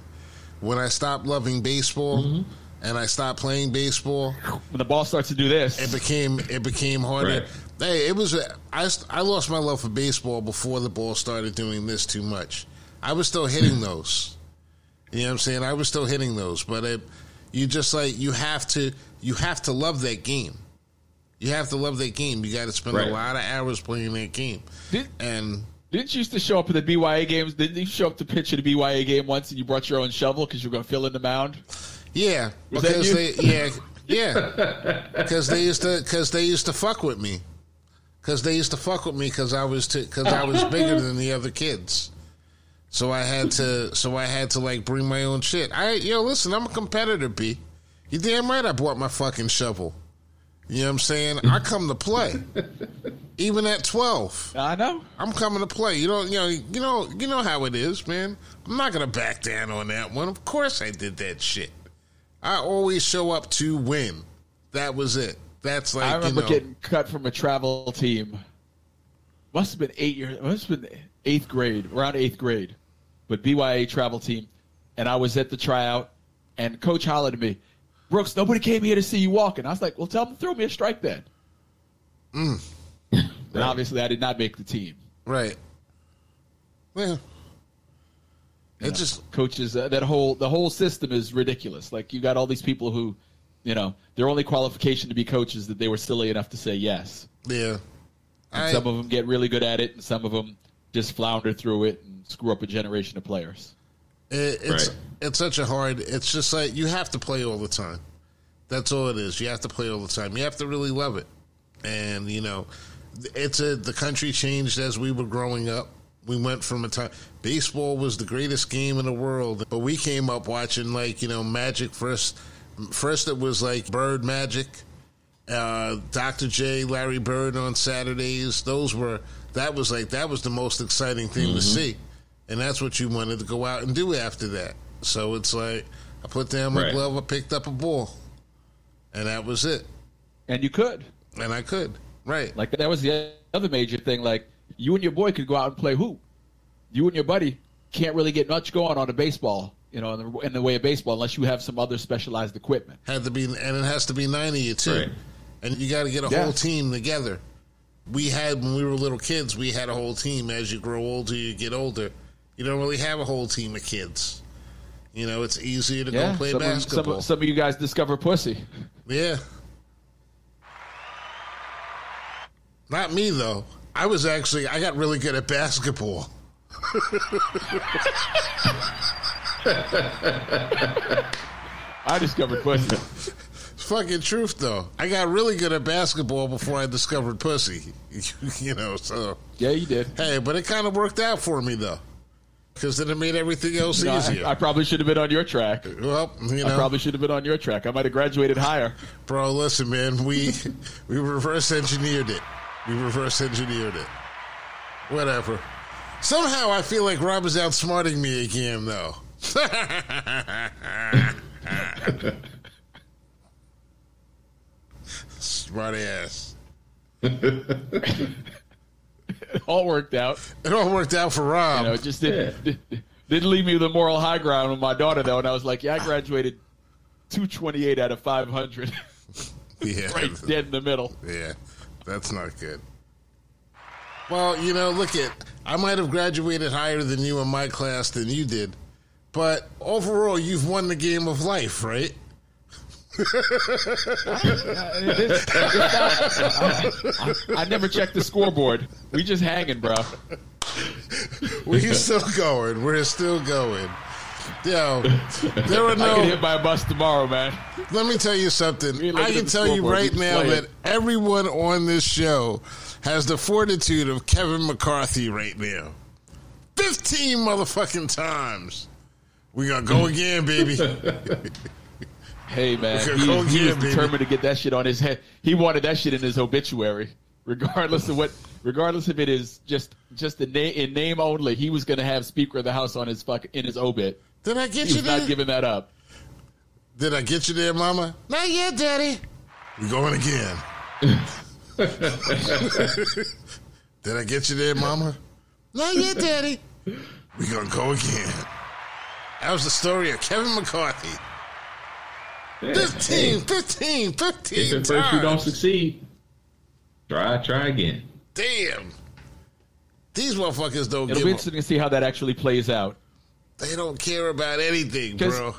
A: When I stopped loving baseball
B: Mm-hmm.
A: And I stopped playing baseball,
B: When the ball starts to do this,
A: it became it became harder.
C: Right.
A: Hey, it was I I lost my love for baseball before the ball started doing this too much. I was still hitting hmm. those. You know what I'm saying? I was still hitting those, but it, you just like you have to you have to love that game. You have to love that game. You got to spend
C: Right.
A: a lot of hours playing that game.
B: Did-
A: And
B: didn't you used to show up at the BYA games? Didn't you show up to pitch at a BYA game once and you brought your own shovel because you were going to fill in the mound?
A: Yeah,
B: Was that
A: because
B: you?
A: they yeah yeah because they used to because they used to fuck with me because they used to fuck with me because I was because I was bigger than the other kids. So I had to so I had to like bring my own shit. I yo listen, I'm a competitor, B. You damn right I bought my fucking shovel. You know what I'm saying? I come to play. Even at 12.
B: I know.
A: I'm coming to play. You know, you know, you know, you know how it is, man. I'm not gonna back down on that one. Of course, I did that shit. I always show up to win. That was it. That's like
B: I remember
A: you know,
B: getting cut from a travel team. Must have been eight years. Must have been eighth grade, around eighth grade, but BYA travel team, and I was at the tryout, and coach hollered at me, "Brooks, nobody came here to see you walking." I was like, "Well, tell them to throw me a strike then."
A: Mm.
B: And obviously, I did not make the team.
A: right. Well, it
B: know,
A: just
B: coaches uh, that whole the whole system is ridiculous. Like you got all these people who, you know, their only qualification to be coaches that they were silly enough to say yes.
A: yeah.
B: And
A: I,
B: some of them get really good at it, and some of them just flounder through it and screw up a generation of players.
A: It, it's
C: Right.
A: it's such a hard. It's just like you have to play all the time. That's all it is. You have to play all the time. You have to really love it. And you know, it's a the country changed as we were growing up. We went from a time baseball was the greatest game in the world, but we came up watching like you know Magic first. First, it was like Bird Magic, uh, Dr. J, Larry Bird on Saturdays. Those were that was like that was the most exciting thing to see, and that's what you wanted to go out and do after that. So it's like I put down my
C: Right.
A: glove, I picked up a ball, and that was it,
B: And you could.
A: and I could right.
B: Like that was the other major thing. Like you and your boy could go out and play hoop. You and your buddy can't really get much going on a baseball, you know, in the, in the way of baseball unless you have some other specialized equipment.
A: had to be, and it has to be nine of you too,
C: Right.
A: and you got to get a
B: Yeah.
A: whole team together. We had when we were little kids, we had a whole team. As you grow older, you get older. You don't really have a whole team of kids. You know, it's easier to go play
B: some, of, some,
A: basketball.
B: some of you guys discover pussy.
A: yeah, not me though. I was actually I got really good at basketball.
B: I discovered pussy.
A: It's fucking truth though. I got really good at basketball before I discovered pussy. you know, so
B: yeah, you did.
A: hey, but it kind of worked out for me though, because then it made everything else
B: know,
A: easier.
B: I, I probably should have been on your track.
A: well, you know, I
B: probably should have been on your track. I might have graduated higher.
A: bro, listen, man, we we reverse engineered it. We reverse engineered it. Whatever. Somehow I feel like Rob is outsmarting me again, though. Smart ass.
B: It all worked out.
A: It all worked out for Rob.
B: You know, it just did, did, didn't leave me the moral high ground with my daughter though, and I was like, yeah, I graduated 228 out of 500,
A: yeah,
B: right dead in the middle.
A: yeah, that's not good. Well, you know, look at I might have graduated higher than you in my class than you did, but overall, you've won the game of life, right?
B: It is- I, I never checked the scoreboard. We just hanging, bro.
A: We're still going. We're still going. Yo, there are
B: I get hit by a bus tomorrow, man.
A: Let me tell you something.
B: We ain't looking
A: I can tell you right now that everyone on this show has the fortitude of Kevin McCarthy right now. Fifteen motherfucking times. We gonna go again, baby.
B: Hey man, he,
A: go
B: he
A: again,
B: was
A: baby.
B: determined to get that shit on his head. He wanted that shit in his obituary, regardless of what, regardless if it is just just the name in name only. He was going to have Speaker of the House on his fuck in his obit.
A: Did I get
B: He
A: you
B: was not giving that up.
A: Did I get you there, Mama? Not yet, Daddy. We're going again. Did I get you there, Mama? Not yet, Daddy. We're gonna go again. That was the story of Kevin McCarthy.
C: Yeah.
A: 15,
C: Hey,
A: 15, 15
C: if at first you don't succeed, try try again.
A: Damn. These motherfuckers don't
B: It'll
A: give
B: be
A: a,
B: interesting to see how that actually plays out.
A: They don't care about anything, bro.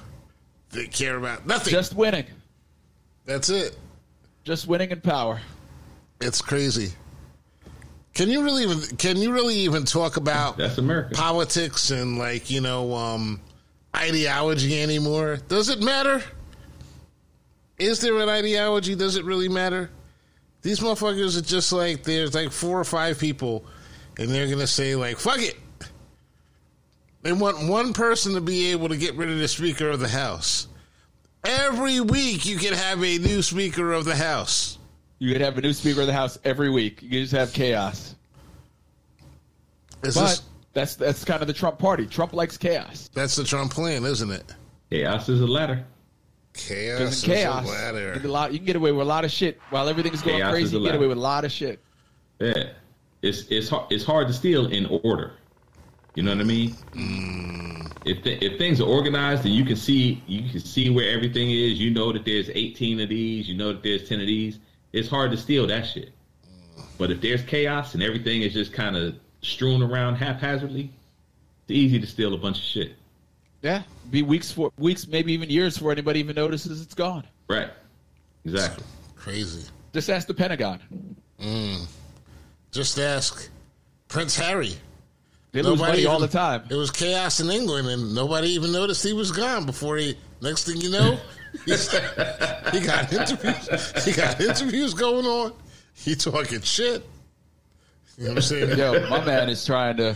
A: They care about nothing.
B: Just winning,
A: That's it.
B: just winning in power.
A: It's crazy. Can you really even can you really even talk about
C: That's America.
A: politics and like, you know, um ideology anymore? Does it matter? Is there an ideology? Does it really matter? These motherfuckers are just like there's like four or five people and they're gonna say like fuck it. They want one person to be able to get rid of the Speaker of the House. Every week you can have a new Speaker of the House.
B: You could have a new Speaker of the House every week. You could just have chaos.
A: Is
B: But
A: this,
B: that's that's kind of the Trump party. Trump likes chaos.
A: that's the Trump plan, isn't it?
C: Chaos is a ladder.
A: Chaos
B: Because
A: is
B: in chaos,
A: a
B: you
A: ladder.
B: can, a lot- you can get away with a lot of shit while everything's going
C: Chaos
B: crazy. You can get away with a lot of shit.
C: Yeah, it's it's hard it's hard to steal in order. You know what I mean? Mm. If th- if things are organized and you can see you can see where everything is, you know that there's 18 of these, you know that there's 10 of these. It's hard to steal that shit. Mm. But if there's chaos and everything is just kind of strewn around haphazardly, it's easy to steal a bunch of shit.
B: Yeah, be weeks for weeks, maybe even years before anybody even notices it's gone.
C: Right? Exactly.
A: Crazy.
B: Just ask the Pentagon. Mm.
A: Just ask Prince Harry.
B: They lose money all the time.
A: It was chaos in England, and nobody even noticed he was gone before he. Next thing you know, he's, he got interviews. He got interviews going on. He talking shit. You know what I'm saying?
B: Yo, my man is trying to,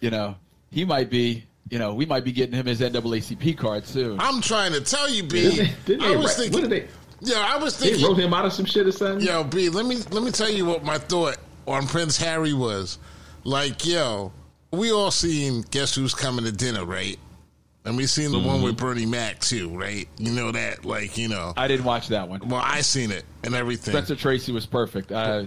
B: you know, he might be, you know, we might be getting him his NAACP card soon.
A: I'm trying to tell you, B.
C: Didn't they, didn't
A: I was
C: write-
A: thinking.
C: what did they?
A: Yeah, I was
C: They
A: thinking.
C: wrote him out of some shit or something.
A: Yo, B, let me let me tell you what my thought on Prince Harry was. Like, yo, we all seen Guess Who's Coming to Dinner, right? And we seen the one mm-hmm. with Bernie Mac too, right? You know that, like, you know.
B: I didn't watch that one.
A: Well, I seen it and everything.
B: Spencer Tracy was perfect. I,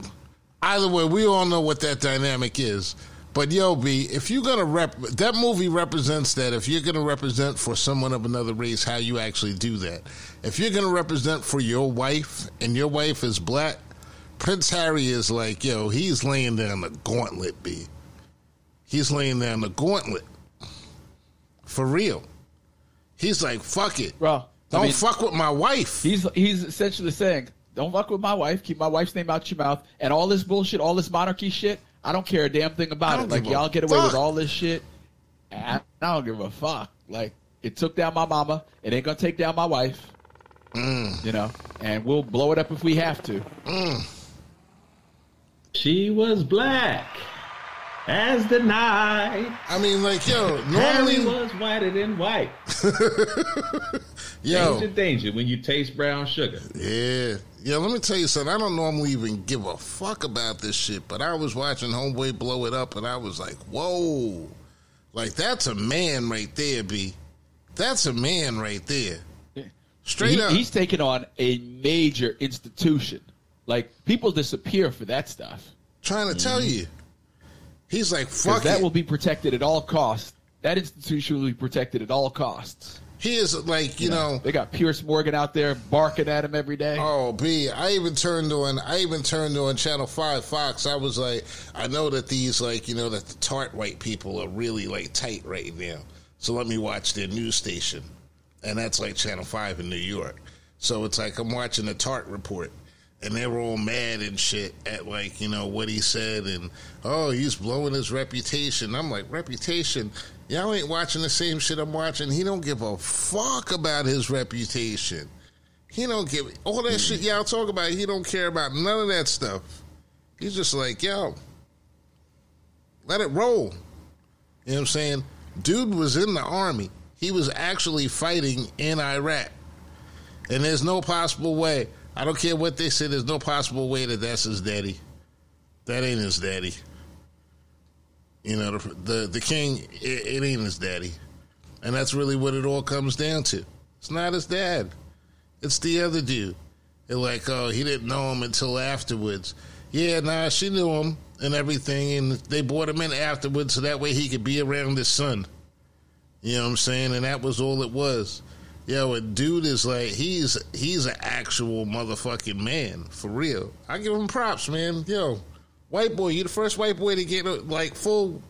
A: Either way, we all know what that dynamic is. But yo, B, if you're gonna rep, that movie represents that. If you're gonna represent for someone of another race, how you actually do that. If you're gonna represent for your wife, and your wife is black, Prince Harry is like, yo, he's laying down the gauntlet, B. He's laying down the gauntlet. For real. He's like, fuck it.
B: Bro.
A: Don't
B: mean,
A: fuck with my wife.
B: he's he's essentially saying, "Don't fuck with my wife. Keep my wife's name out your mouth." And all this bullshit, all this monarchy shit, I don't care a damn thing about it. Like y'all get away with all this shit, and I don't give a fuck. Like it took down my mama, it ain't gonna take down my wife.
A: Mm.
B: You know, and we'll blow it up if we have to.
C: She was black as the night.
A: I mean, like, yo,
C: Harry
A: normally,
C: was whiter than white.
A: yo,
C: Danger, danger when you taste brown sugar.
A: Yeah. Yeah, let me tell you something. I don't normally even give a fuck about this shit, but I was watching Homeboy blow it up and I was like, whoa. Like, that's a man right there, B. That's a man right there. Straight
B: He-
A: up.
B: He's taking on a major institution. Like people disappear for that stuff.
A: trying to tell mm-hmm. you. He's like,
B: Because
A: fuck
B: that
A: it.
B: will be protected at all costs. That institution will be protected at all costs.
A: he is like, you know,
B: They got Piers Morgan out there barking at him every day.
A: Oh, B, I even turned on I even turned on Channel 5 Fox. I was like, I know that these like, you know, that the tart white people are really like tight right now. So let me watch their news station. And that's like Channel 5 in New York. So it's like I'm watching the tart report and they were all mad and shit at like, you know, what he said and oh, he's blowing his reputation. I'm like, reputation? Y'all ain't watching the same shit I'm watching. He don't give a fuck about his reputation. He don't give all that shit y'all talk about. He don't care about none of that stuff. He's just like, yo, let it roll. You know what I'm saying? Dude was in the army. He was actually fighting in Iraq. And there's no possible way. I don't care what they say. There's no possible way that that's his daddy. That ain't his daddy. You know, the the, the king, it, it ain't his daddy, and that's really what it all comes down to. It's not his dad. It's the other dude. They're like, oh, he didn't know him until afterwards. Yeah, nah, she knew him and everything, and they brought him in afterwards so that way he could be around his son. You know what I'm saying? And that was all it was. Yo, a dude is like he's he's an actual motherfucking man for real. I give him props, man. Yo, white boy, you the first white boy to get like full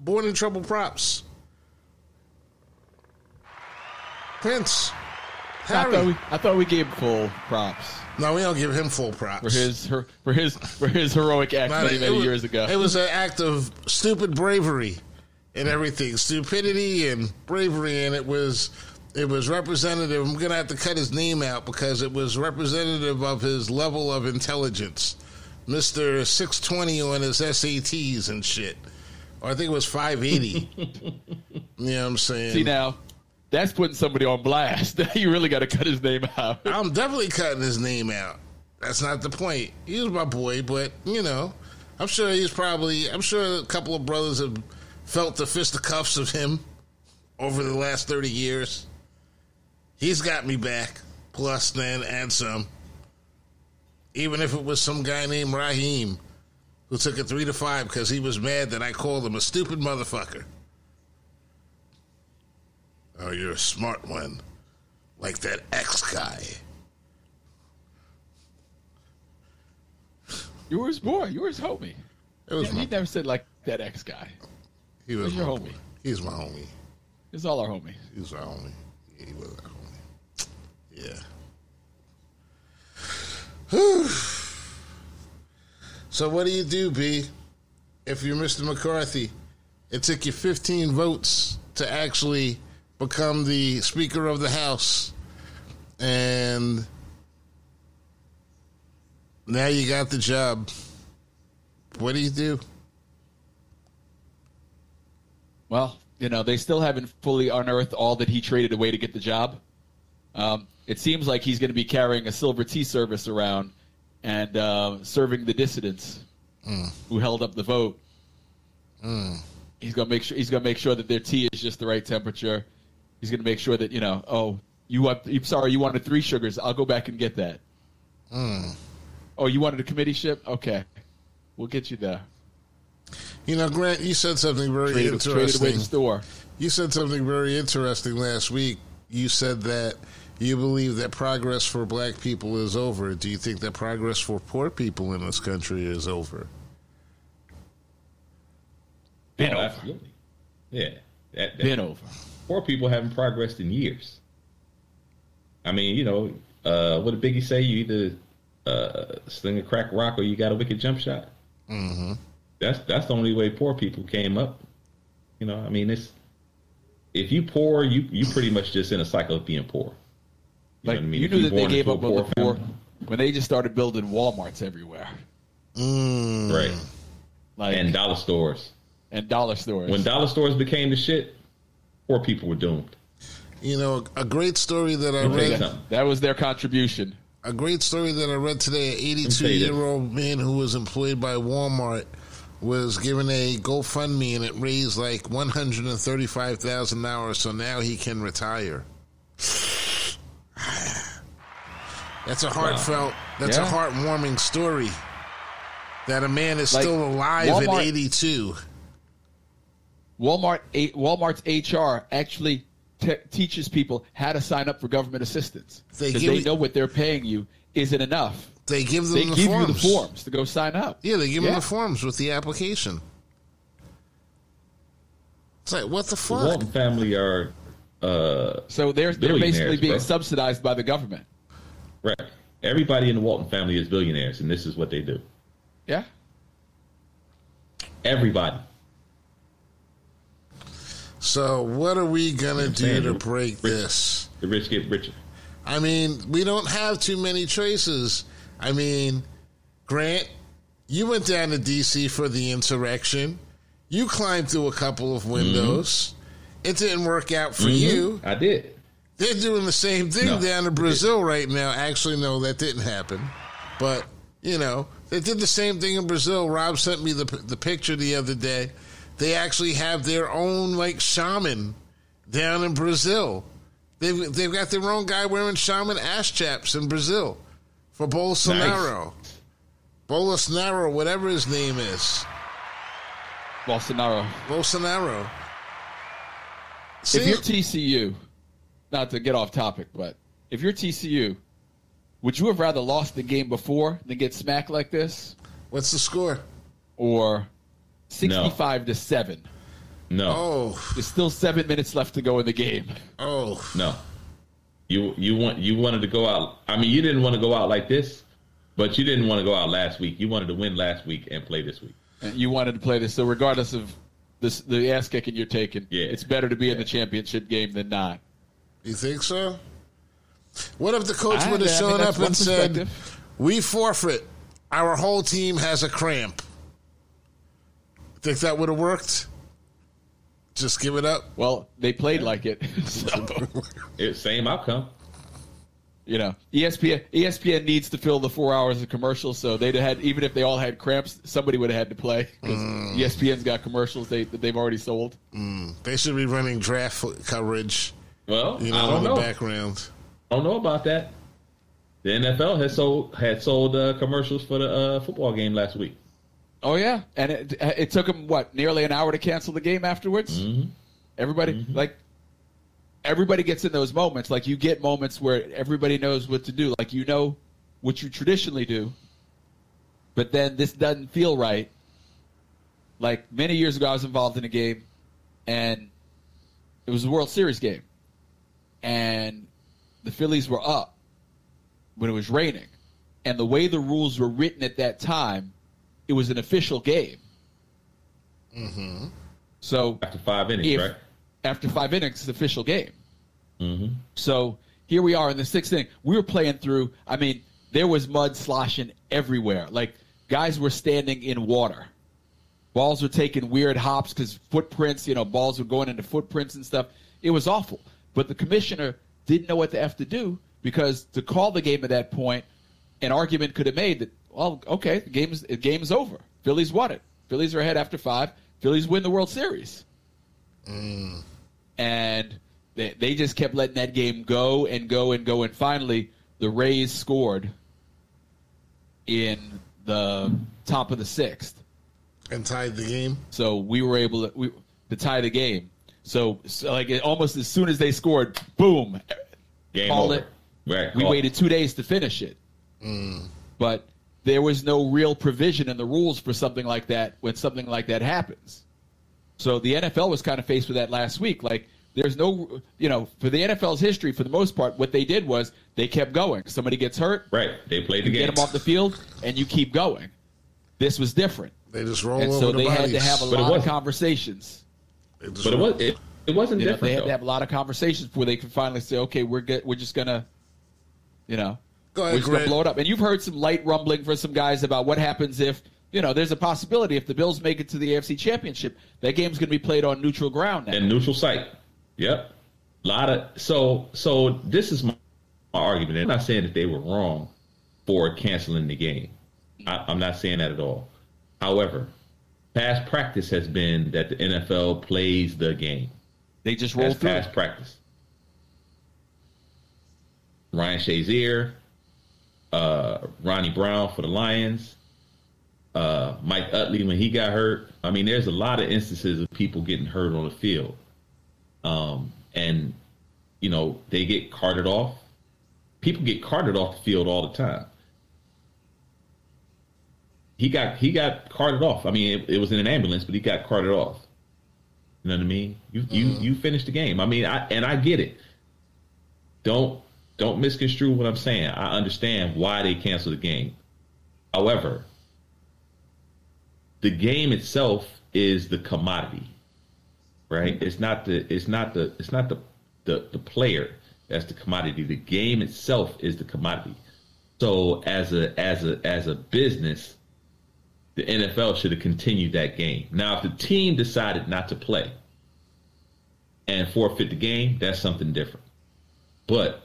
A: born in trouble props. Prince,
B: I thought, we, I thought we gave full props
A: no, we don't give him full props
B: for his her, for his for his heroic act
A: Not-
B: many many
A: was-
B: years ago.
A: It was an act of stupid bravery and everything, stupidity and bravery, and it was it was representative. I'm gonna have to cut his name out because it was representative of his level of intelligence, Six Twenty on his SATs and shit, or I think it was Five Eighty. you know what I'm saying?
B: See now, that's putting somebody on blast. you really got to cut his name out.
A: I'm definitely cutting his name out. That's not the point. He was my boy, but you know, I'm sure he's probably. I'm sure a couple of brothers have felt the fisticuffs of him over the last thirty years. He's got me back, plus then and some. Even if it was some guy named Raheem who took it three to five because he was mad that I called him a stupid motherfucker. Oh, you're a smart one, like that X guy.
B: You were his boy. You were his homie.
A: It was
B: He
A: my,
B: never said like that ex guy.
A: he was
B: Who's your homie?
A: boy. He's my homie.
B: It's all our homies.
A: He was our homie. He was our homie. Yeah. so what do you do, B? If you're Mr. McCarthy, it took you 15 votes to actually become the Speaker of the House, and now you got the job. What do you do?
B: Well, you know, they still haven't fully unearthed all that he traded away to get the job. Um, it seems like he's going to be carrying a silver tea service around and uh, serving the dissidents hmm. who held up the vote. Hmm. He's going to make sure he's going to make sure that their tea is just the right temperature. He's going to make sure that you know. Oh, you want? I'm sorry, you wanted three sugars. I'll go back and get that. Hmm. Oh, you wanted a committee ship? Okay, we'll get you there.
A: You know, Grant, you said something very
B: Traded, traded away the store.
A: You said something very interesting last week. You said that you believe that progress for black people is over. Do you think that progress for poor people in this country is over?
B: Been
C: Oh,
B: over.
C: absolutely. Yeah. That, that,
B: Been over.
C: poor people haven't progressed in years. I mean, you know, uh, what did Biggie say? You either uh, sling a crack rock or you got a wicked jump shot. Mm-hmm. That's that's the only way poor people came up. You know, I mean, it's if you poor, you you pretty much just in a cycle of being poor. You
B: Like
C: know what I mean?
B: you knew
C: you're
B: that they gave up
C: a
B: on the
C: poor
B: poor
C: family-
B: when they just started building WalMarts everywhere,
A: Mm.
C: right?
B: like
C: And dollar stores.
B: and dollar stores.
C: When dollar stores became the shit, poor people were doomed.
A: You know, a great story that I
C: Let me tell you
A: read.
C: something.
B: that was their contribution.
A: A great story that I read today. An 82 year old man who was employed by Walmart was given a GoFundMe and it raised like one hundred and thirty five thousand dollars. So now he can retire. That's a heartfelt. That's a heartwarming story. That a man is
B: Like,
A: still alive
B: Walmart-
A: at eighty two.
B: Walmart Walmart's HR actually te- teaches people how to sign up for government assistance
A: They
B: because
A: give
B: they know what they're paying you isn't enough.
A: They give them
B: They
A: the
B: give
A: forms.
B: you the forms to go sign up.
A: Yeah, they give
B: Yeah.
A: them the forms with the application. It's like what the
C: The
A: fuck?
C: Walton family are uh,
B: So they're they're basically being
C: bro.
B: subsidized by the government.
C: right. Everybody in the Walton family is billionaires, and this is what they do.
B: Yeah.
C: Everybody.
A: So what are we gonna do
C: saying
A: to
C: the
A: break
C: rich-
A: this?
C: The rich get richer.
A: I mean, we don't have too many choices. I mean, Grant, you went down to DC for the insurrection. You climbed through a couple of windows. It didn't work out for mm-hmm. you.
C: I did.
A: They're doing the same thing
C: No.
A: down in Brazil right now. Actually, no, that didn't happen. But you know, they did the same thing in Brazil. Rob sent me the the picture the other day. They actually have their own like shaman down in Brazil. They've they've got their own guy wearing shaman ass chaps in Brazil for Bolsonaro. Bolsonaro, whatever his name is.
B: Bolsonaro.
A: Bolsonaro.
B: If you're TCU, not to get off topic, but if you're TCU, would you have rather lost the game before than get smacked like this,
A: what's the score?
B: or sixty-five to seven?
C: No,
A: Oh,
B: There's still seven minutes left to go in the game.
A: oh.
C: no. You you want you wanted to go out. I mean, you didn't want to go out like this, but you didn't want to go out last week. You wanted to win last week and play this week.
B: And you wanted to play this, so regardless of this, the ass kicking you're taking,
C: Yeah.
B: it's better to be in the championship game than not.
A: You think so? What if the coach
B: I-
A: would have
B: I mean,
A: shown
B: that's
A: up and said, "We forfeit. Our whole team has a cramp." Think that would have worked? Just give it up.
B: Well, they played like it, so
C: It's same outcome.
B: You know ESPN ESPN needs to fill the four hours of commercials. So they'd had even if they all had cramps, somebody would have had to play. 'Cause
A: Mm.
B: ESPN's got commercials they that they've already sold.
A: They should be running draft coverage.
C: Well,
A: You
C: I
A: know,
C: don't
A: in
C: know.
A: the background.
C: I don't know about that. The NFL has sold had sold uh, commercials for the uh, football game last week.
B: Oh yeah, and it it took them what nearly an hour to cancel the game afterwards.
C: Mm-hmm.
B: Everybody like everybody gets in those moments. Like you get moments where everybody knows what to do. Like you know what you traditionally do, but then this doesn't feel right. Like many years ago, I was involved in a game, and it was a World Series game, and the Phillies were up when it was raining, and the way the rules were written at that time, it was an official game. Mm-hmm. So
C: After five innings,
B: if
C: right?
B: after five innings, it's an official game. Mm-hmm. So here we are in the sixth inning. We were playing through. I mean, there was mud sloshing everywhere. Like guys were standing in water. Balls were taking weird hops because footprints. You know, balls were going into footprints and stuff. It was awful. But the commissioner didn't know what the f to do because to call the game at that point, an argument could have made that. Well, okay, the game's the game's over. Phillies won it. Phillies are ahead after five. Phillies win the World Series mm. and they, they just kept letting that game go and go and go and finally the rays scored in the top of the sixth
A: And tied the game.
B: so we were able to, we, to tie the game so, so like it, almost as soon as they scored boom
C: Game
B: call
C: over.
B: it.
C: Right.
B: we
C: call.
B: waited two days to finish it mm. but there was no real provision in the rules for something like that when something like that happens so the NFL was kind of faced with that last week. Like, there's no, you know, for the NFL's history, for the most part, what they did was they kept going. Somebody gets hurt,
C: Right. They played the
B: you
C: game.
B: get them off the field, and you keep going. This was different,
A: They just roll
B: and
A: over
B: so
A: the
B: they had to have a
C: But
B: lot of conversations.
A: They just
C: but it was it, it wasn't
B: You know,
C: different
B: they had
C: though.
B: to have a lot of conversations before they could finally say, "Okay, we're get, we're just gonna, you know,
A: Go
B: we're
A: ahead,
B: just gonna blow it up." And you've heard some light rumbling from some guys about what happens if, you know, there's a possibility if the Bills make it to the AFC Championship, that game's going to be played on neutral ground now.
C: and neutral site. Yep. A lot of so so this is my, my argument. I'm not saying that they were wrong for canceling the game. I, I'm not saying that at all. However, past practice has been that the NFL plays the game.
B: they just roll
C: That's
B: through.
C: past practice. Ryan Shazier, uh, Ronnie Brown for the Lions, uh, Mike Utley when he got hurt. I mean, there's a lot of instances of people getting hurt on the field, um, and you know they get carted off. People get carted off the field all the time. He got he got carted off. I mean, it, it was in an ambulance, but he got carted off. You know what I mean? You you you finished the game. I mean, I and I get it. Don't don't misconstrue what I'm saying. I understand why they canceled the game. However, the game itself is the commodity, right? It's not the it's not the it's not the the, the player that's the commodity. The game itself is the commodity. So as a as a as a business, the NFL should have continued that game. Now, if the team decided not to play and forfeit the game, that's something different. But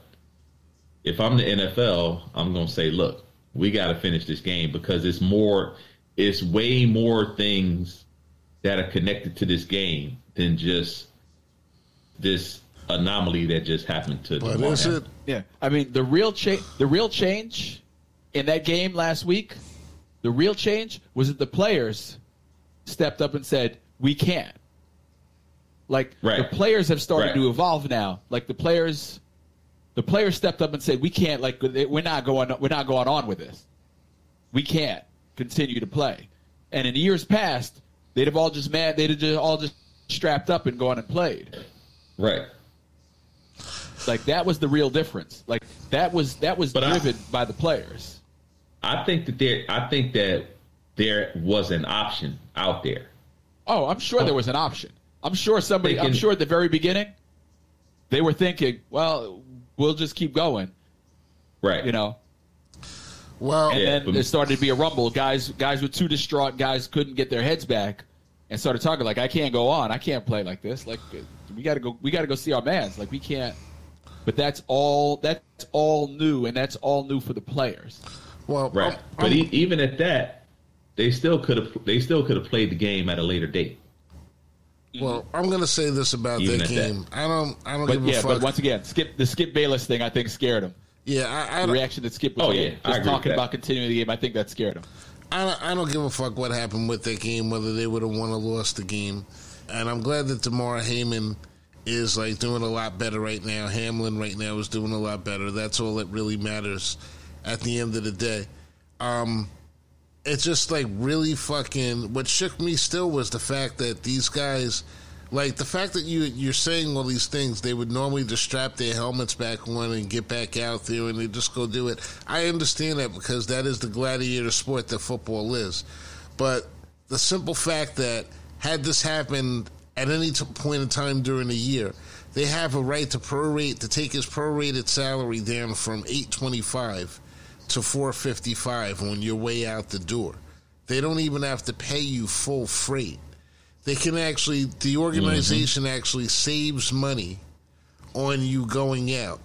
C: if I'm the NFL, I'm going to say, look, we got to finish this game because it's more, it's way more things that are connected to this game than just this anomaly that just happened to.
A: But is it?
B: Yeah, I mean the real change. The real change in that game last week, the real change was that the players stepped up and said, "We can't." Like
C: Right.
B: the players have started
C: Right.
B: to evolve now. Like the players, the players stepped up and said, "We can't. Like we're not going. We're not going on with this. We can't continue to play." And in years past, they'd have all just mad. They'd have just all just strapped up and gone and played.
C: Right.
B: Like that was the real difference. Like that was that was
C: But I-
B: driven by the players.
C: I think that there, I think that there was an option out there.
B: Oh, I'm sure there was an option. I'm sure somebody.
C: They
B: I'm
C: can-
B: sure at the very beginning, they were thinking, "Well, we'll just keep going,"
C: Right.
B: you know.
A: Well,
B: And
C: Yeah,
B: then
C: but-
B: there started to be a rumble. Guys, guys were too distraught. Guys couldn't get their heads back, and started talking like, "I can't go on. I can't play like this. Like, we got to go. We got to go see our man's. Like, we can't." But that's all. That's all new, and that's all new for the players.
A: well,
C: Right.
A: I'm-
C: but
A: I'm-
C: e- even at that, they still could have they still could have played the game at a later date.
A: well, I'm going to say this about
C: Even
A: that
C: at that.
A: game. I don't. I don't
B: But
A: give
B: yeah,
A: a fuck.
B: but once again, Skip the Skip Bayless thing, I think scared him.
A: yeah, I, I
B: The reaction that Skip was
C: Oh, yeah,
B: just talking about continuing the game, I think that scared him.
A: I don't, I don't give a fuck what happened with that game, whether they would have won or lost the game. And I'm glad that Damar Hamlin is like doing a lot better right now. Hamlin right now is doing a lot better. That's all that really matters at the end of the day. Um, it's just like really fucking. What shook me still was the fact that these guys, like the fact that you you're saying all these things, they would normally just strap their helmets back on and get back out there and they just go do it. I understand that because that is the gladiator sport that football is, but the simple fact that had this happened at any t- point in time during the year, they have a right to prorate to take his prorated salary down from eight twenty five to 455 on your way out the door. They don't even have to pay you full freight. They can actually the organization mm-hmm. actually saves money on you going out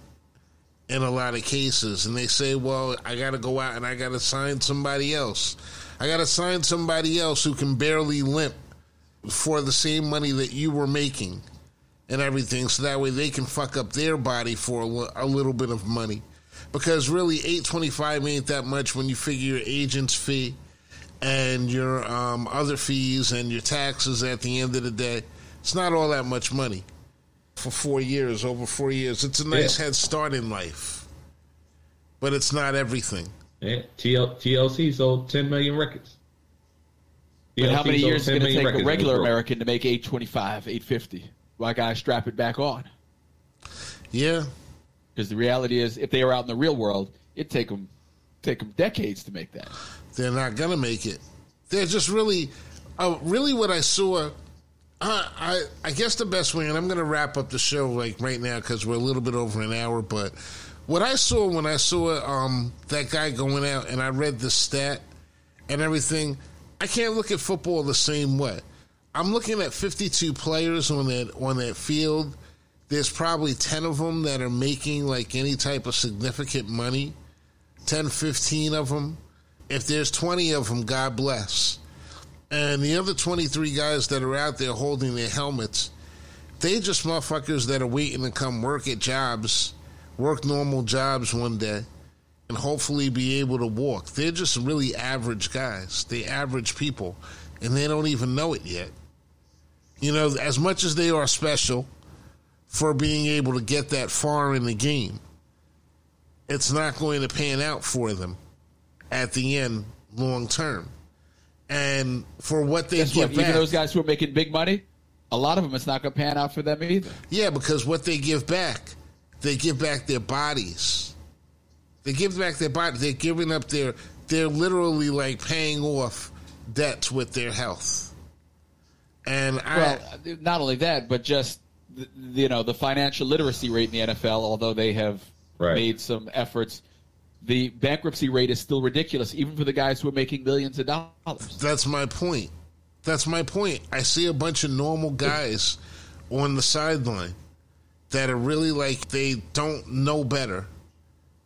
A: in a lot of cases and they say, "Well, I got to go out and I got to sign somebody else. I got to sign somebody else who can barely limp for the same money that you were making." And everything, so that way they can fuck up their body for a, a little bit of money because really 825 ain't that much when you figure your agent's fee and your um, other fees and your taxes at the end of the day it's not all that much money for four years over four years it's a nice
C: Yeah.
A: head start in life but it's not everything
C: Yeah, TL, TLC sold 10 million records.
B: But how many years is it going to take a regular. American to make 825, 850? Why guys strap it back on?
A: yeah
B: Because the reality is, if they were out in the real world, it'd take them, take them decades to make that.
A: They're not gonna make it. They're just really, uh, really what I saw. Uh, I I guess the best way, and I'm gonna wrap up the show like right now because we're a little bit over an hour. But what I saw when I saw um, that guy going out, and I read the stat and everything, I can't look at football the same way. I'm looking at 52 players on that on that field. There's probably 10 of them that are making like any type of significant money. 10, 15 of them. If there's 20 of them, God bless. And the other 23 guys that are out there holding their helmets, they just motherfuckers that are waiting to come work at jobs, work normal jobs one day, and hopefully be able to walk. They're just really average guys. They average people, and they don't even know it yet. You know, as much as they are special for being able to get that far in the game, it's not going to pan out for them at the end long term. And for what they
B: Guess
A: give
B: what?
A: back,
B: Even those guys who are making big money, a lot of them, it's not going to pan out for them either.
A: yeah, because what they give back, they give back their bodies. They give back their body. They're giving up their. They're literally like paying off debts with their health. And I,
B: Well, not only that, but just you know the financial literacy rate in the NFL. Although they have
C: Right.
B: made some efforts, the bankruptcy rate is still ridiculous, even for the guys who are making millions of dollars.
A: That's my point. That's my point. I see a bunch of normal guys on the sideline that are really like they don't know better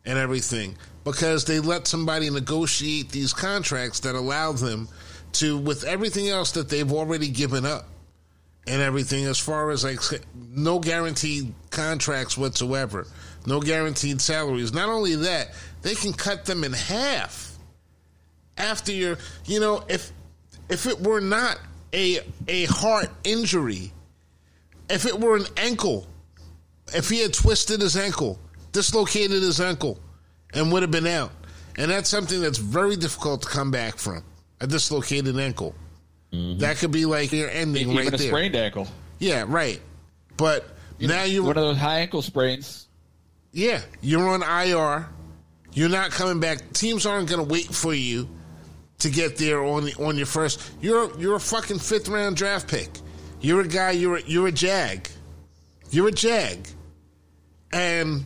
A: and everything because they let somebody negotiate these contracts that allow them to, with everything else that they've already given up and everything, as far as like no guaranteed contracts whatsoever, no guaranteed salaries. Not only that, they can cut them in half after your, you know, if if it were not a a heart injury, if it were an ankle, if he had twisted his ankle, dislocated his ankle, and would have been out, and that's something that's very difficult to come back from a dislocated ankle. Mm-hmm. That could be like your ending
B: Even
A: right
B: a
A: there.
B: sprained ankle.
A: Yeah, right. But
B: You
A: now
B: know,
A: you
B: one of those high ankle sprains.
A: yeah, you're on IR. You're not coming back. Teams aren't going to wait for you to get there on the, on your first. You're you're a fucking fifth round draft pick. You're a guy. You're a, you're a jag. You're a jag, and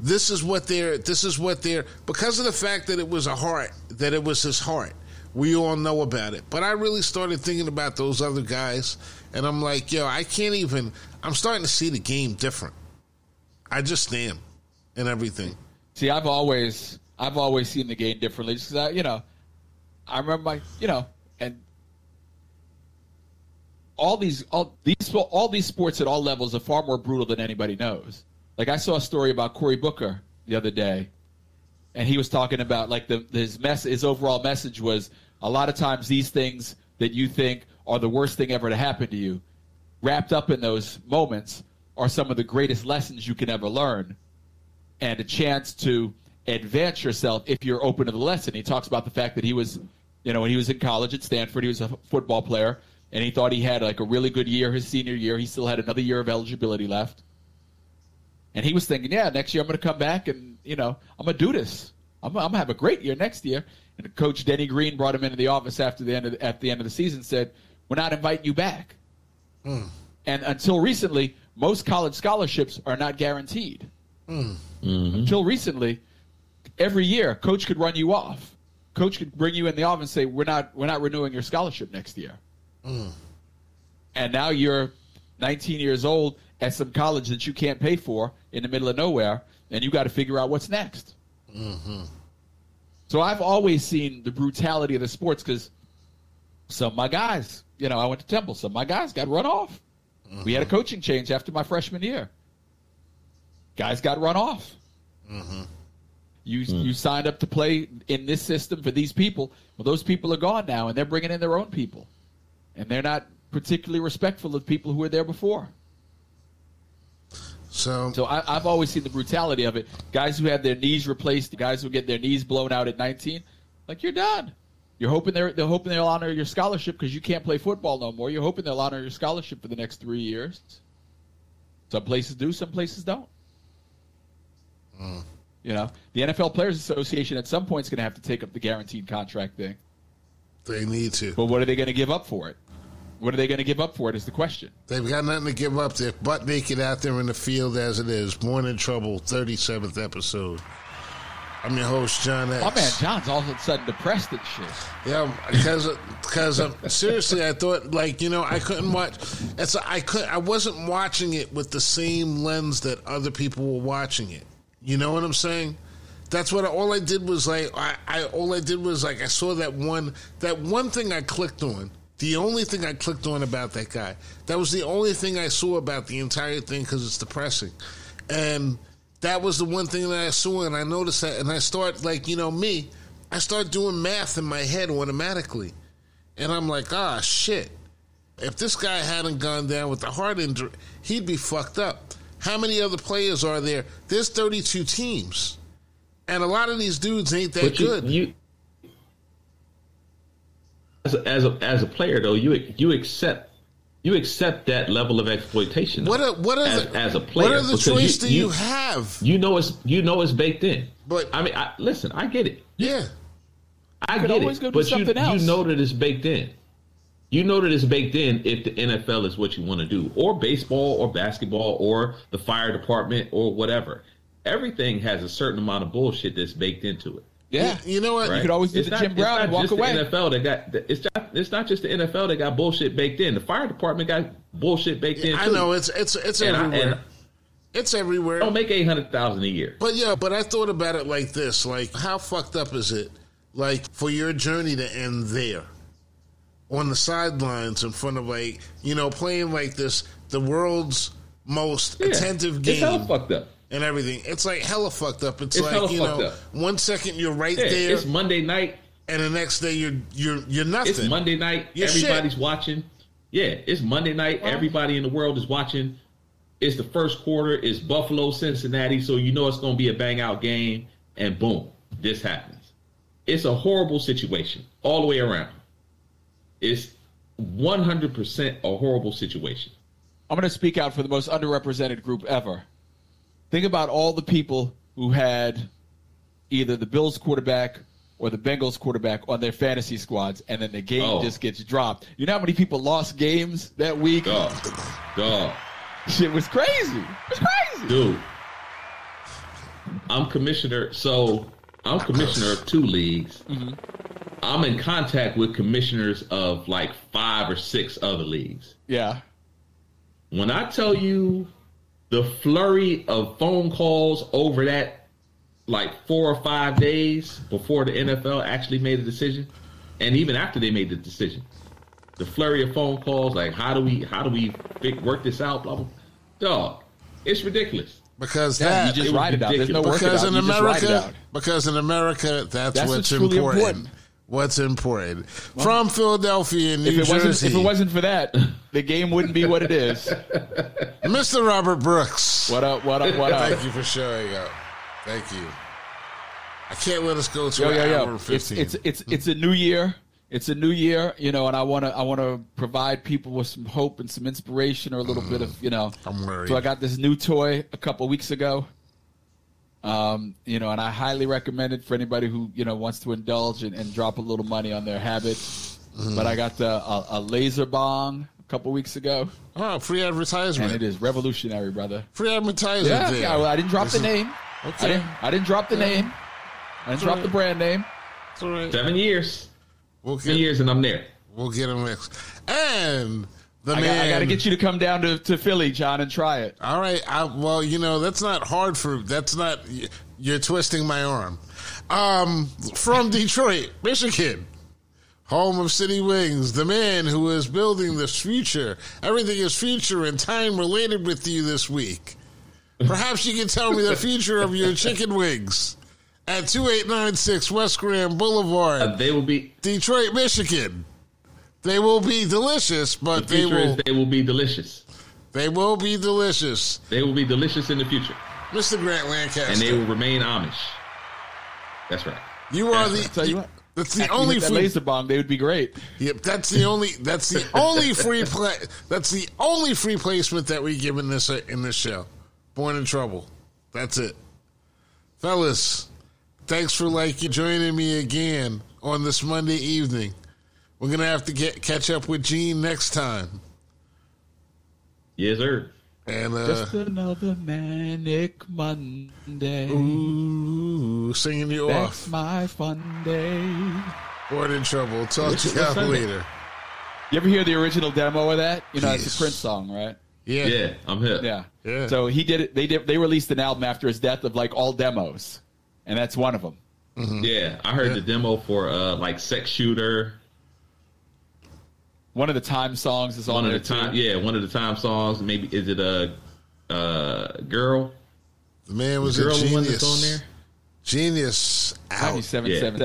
A: this is what they're. This is what they're because of the fact that it was a heart. That it was his heart. We all know about it. But I really started thinking about those other guys, and I'm like, yo, I can't even. I'm starting to see the game different. I just am, and everything.
B: See, I've always I've always seen the game differently. Just 'cause I, you know, I remember my, you know, and all these all these all these sports at all levels are far more brutal than anybody knows. Like I saw a story about Cory Booker the other day, and he was talking about like the his mess his overall message was a lot of times these things that you think are the worst thing ever to happen to you, wrapped up in those moments are some of the greatest lessons you can ever learn and a chance to advance yourself if you're open to the lesson. He talks about the fact that he was, you know, when he was in college at Stanford, he was a football player, and he thought he had like a really good year his senior year. He still had another year of eligibility left. And he was thinking, yeah, next year I'm going to come back and, you know, I'm going to do this. I'm, I'm going to have a great year next year. And Coach Denny Green brought him into the office after the end of the, at the end of the season said, we're not inviting you back. Hmm. And until recently, most college scholarships are not guaranteed. Mm-hmm. Until recently, every year, coach could run you off. Coach could bring you in the office and say, "We're not, we're not renewing your scholarship next year." Mm. And now you're 19 years old at some college that you can't pay for in the middle of nowhere, and you got to figure out what's next. Mm-hmm. So I've always seen the brutality of the sports because some of my guys, you know, I went to Temple. Some of my guys got run off. We had a mm-hmm. coaching change after my freshman year. Guys got run off. Mm-hmm. You hmm. you signed up to play in this system for these people. Well, those people are gone now, and they're bringing in their own people, and they're not particularly respectful of people who were there before.
A: So,
B: So I, I've always seen the brutality of it. Guys who have their knees replaced, the guys who get their knees blown out at 19, like you're done. You're hoping they're they're hoping they'll honor your scholarship because you can't play football no more. You're hoping they'll honor your scholarship for the next three years. Some places do, some places don't. You know, the NFL Players Association at some point is going to have to take up the guaranteed contract thing.
A: they need to.
B: But what are they going to give up for it? What are they going to give up for it? Is the question.
A: They've got nothing to give up. They're butt naked out there in the field as it is. Born in Trouble, 37th episode. I'm your host, John X.
B: My man John's all of a sudden depressed and shit.
A: Yeah, because because um, seriously, I thought like you know I couldn't watch. It's I could I wasn't watching it with the same lens that other people were watching it. You know what I'm saying? That's what I, all I did was like I, I all I did was like I saw that one that one thing I clicked on. The only thing I clicked on about that guy. That was the only thing I saw about the entire thing because it's depressing, and that was the one thing that I saw, and I noticed that, and I start like you know me, I start doing math in my head automatically, and I'm like, ah, shit. If this guy hadn't gone down with the heart injury, he'd be fucked up. How many other players are there? There's 32 teams, and a lot of these dudes ain't that
C: But you,
A: good.
C: you as a, as a as a player though, you you accept you accept that level of exploitation.
A: what
C: though,
A: are what are
C: as,
A: the,
C: as a player?
A: What are the
C: because
A: choice do you, have?
C: You know it's you know it's baked in.
A: But-
C: I mean, I, listen, I get it.
A: yeah,
C: I get
B: always
C: it.
B: go do
C: but you,
B: else.
C: you know that it's baked in. You know that it's baked in if the NFL is what you want to do, or baseball, or basketball, or the fire department, or whatever. Everything has a certain amount of bullshit that's baked into it.
B: Yeah.
A: You know what?
C: Right?
B: could always do
C: It's
B: the
C: not-
B: Jim Brown
C: it's
B: and
C: not
B: walk
C: just
B: away.
C: The NFL that got it's not, it's not just the NFL that got bullshit baked in. The fire department got bullshit baked in.
A: I
C: too.
A: know it's it's it's
C: And, I,
A: everywhere.
C: and
A: It's everywhere.
C: Don't make eight hundred thousand a year.
A: But yeah, but I thought about it like this: like, how fucked up is it, like, for your journey to end there, on the sidelines in front of like, you know, playing like this, the world's most
C: Yeah.
A: attentive
C: It's hella
A: game
C: fucked up.
A: and everything. It's like hella fucked up. It's,
C: It's
A: like you know,
C: up.
A: one second you're right
C: Yeah,
A: there,
C: it's Monday night.
A: and the next day you're you're you're nothing.
C: It's Monday night.
A: You're
C: everybody's
A: shit.
C: watching. Yeah, it's Monday night. Everybody in the world is watching. It's the first quarter. It's Buffalo, Cincinnati. So you know it's going to be a bang out game. And boom, this happens. It's a horrible situation all the way around. It's 100% a horrible situation.
B: I'm going to speak out for the most underrepresented group ever. Think about all the people who had either the Bills quarterback or the Bengals quarterback on their fantasy squads, and then the game
C: Oh.
B: just gets dropped. You know how many people lost games that week?
C: Dog. Dog.
B: Shit was crazy. It was crazy.
C: Dude. I'm commissioner. So I'm commissioner of two leagues. Mm-hmm. I'm in contact with commissioners of like five or six other leagues.
B: Yeah.
C: When I tell you the flurry of phone calls over that like four or five days before the NFL actually made a decision, and even after they made the decision, the flurry of phone calls like how do we how do we work this out? Blah blah. Dog, it's ridiculous.
A: because
B: Yeah,
A: that
B: you just
C: it was
B: ride it out. There's no work
A: because
B: it
A: in
B: You just ride it
A: America,
B: out.
A: because in America, that's,
B: That's
A: what's
B: what's
A: important.
B: important.
A: What's important from Philadelphia, New
B: If it
A: Jersey,
B: wasn't if it wasn't for that, the game wouldn't be what it is.
A: Mr. Robert Brooks.
B: What up? What up? What up?
A: Thank you for showing up. Thank you. I can't let us go to
B: Yo,
A: an
B: yo,
A: hour
B: yo!
A: and
B: It's
A: fifteen.
B: it's it's it's a new year. It's a new year, you know, and I want to I want to provide people with some hope and some inspiration or a little bit of you know.
A: I'm worried.
B: So I got this new toy a couple weeks ago. Um, you know, and I highly recommend it for anybody who you know wants to indulge and, and drop a little money on their habit.
A: Mm-hmm.
B: But I got the, a, a laser bong a couple weeks ago,
A: oh, free
B: and
A: advertisement.
B: it is revolutionary, brother.
A: Free advertisement.
B: Yeah, yeah. Well, I didn't drop
A: This
B: the
A: is-
B: name. I
A: Okay.
B: didn't. I didn't drop the name. I didn't drop the brand name.
A: It's all right.
C: Seven years,
A: We'll
C: seven
A: get,
C: years, and I'm there.
A: we'll get him next. And the
B: I got,
A: man.
B: I got to get you to come down to, to Philly, John, and try it.
A: All right. I, well, you know that's not hard for. That's not. You're twisting my arm. Um, from Detroit, Michigan, home of City Wings, the man who is building this future. Everything is future and time related with you this week. Perhaps you can tell me the future of your chicken wings at 2896 West Grand Boulevard,
C: Uh, they will be.
A: Detroit, Michigan. They will be delicious, but
C: The
A: they will
C: is they will be delicious.
A: they will be delicious.
C: They will be delicious in the future,
A: Mr. Grant Lancaster.
C: and they will remain Amish. That's right.
A: You are the.
B: Tell you what.
A: That's the
B: After
A: only
B: hit that
A: free.
B: laser bong, they would be great.
A: Yep, that's the only. That's the only free play. That's the only free placement that we give in this in this show. Born in trouble. That's it, fellas. Thanks for like joining me again on this Monday evening. We're gonna have to get catch up with Gene next time.
C: Yes, sir.
A: And uh,
B: Just another manic Monday.
A: ooh, singing you
B: That's
A: off.
B: my fun day.
A: Born in trouble. Talk
C: What's-
A: to you
C: what's
A: guys later.
B: You ever hear the original demo of that? You know, it's a Prince song, right?
A: Yeah.
C: Yeah, I'm here.
B: Yeah.
A: Yeah.
B: So he did it. They did. They released an album after his death of like all demos, and that's one of them.
C: Yeah, I heard
A: Yeah.
C: the demo for uh like Sex Shooter.
B: One of the time songs is on
C: One of
B: there
C: the time,
B: too.
C: yeah, one of the time songs. Maybe is it a uh, girl?
A: The man was a
C: Girl, the one
A: genius.
C: that's on there.
A: Genius. Out.
B: Ninety-seven,
C: Yeah.
B: seven,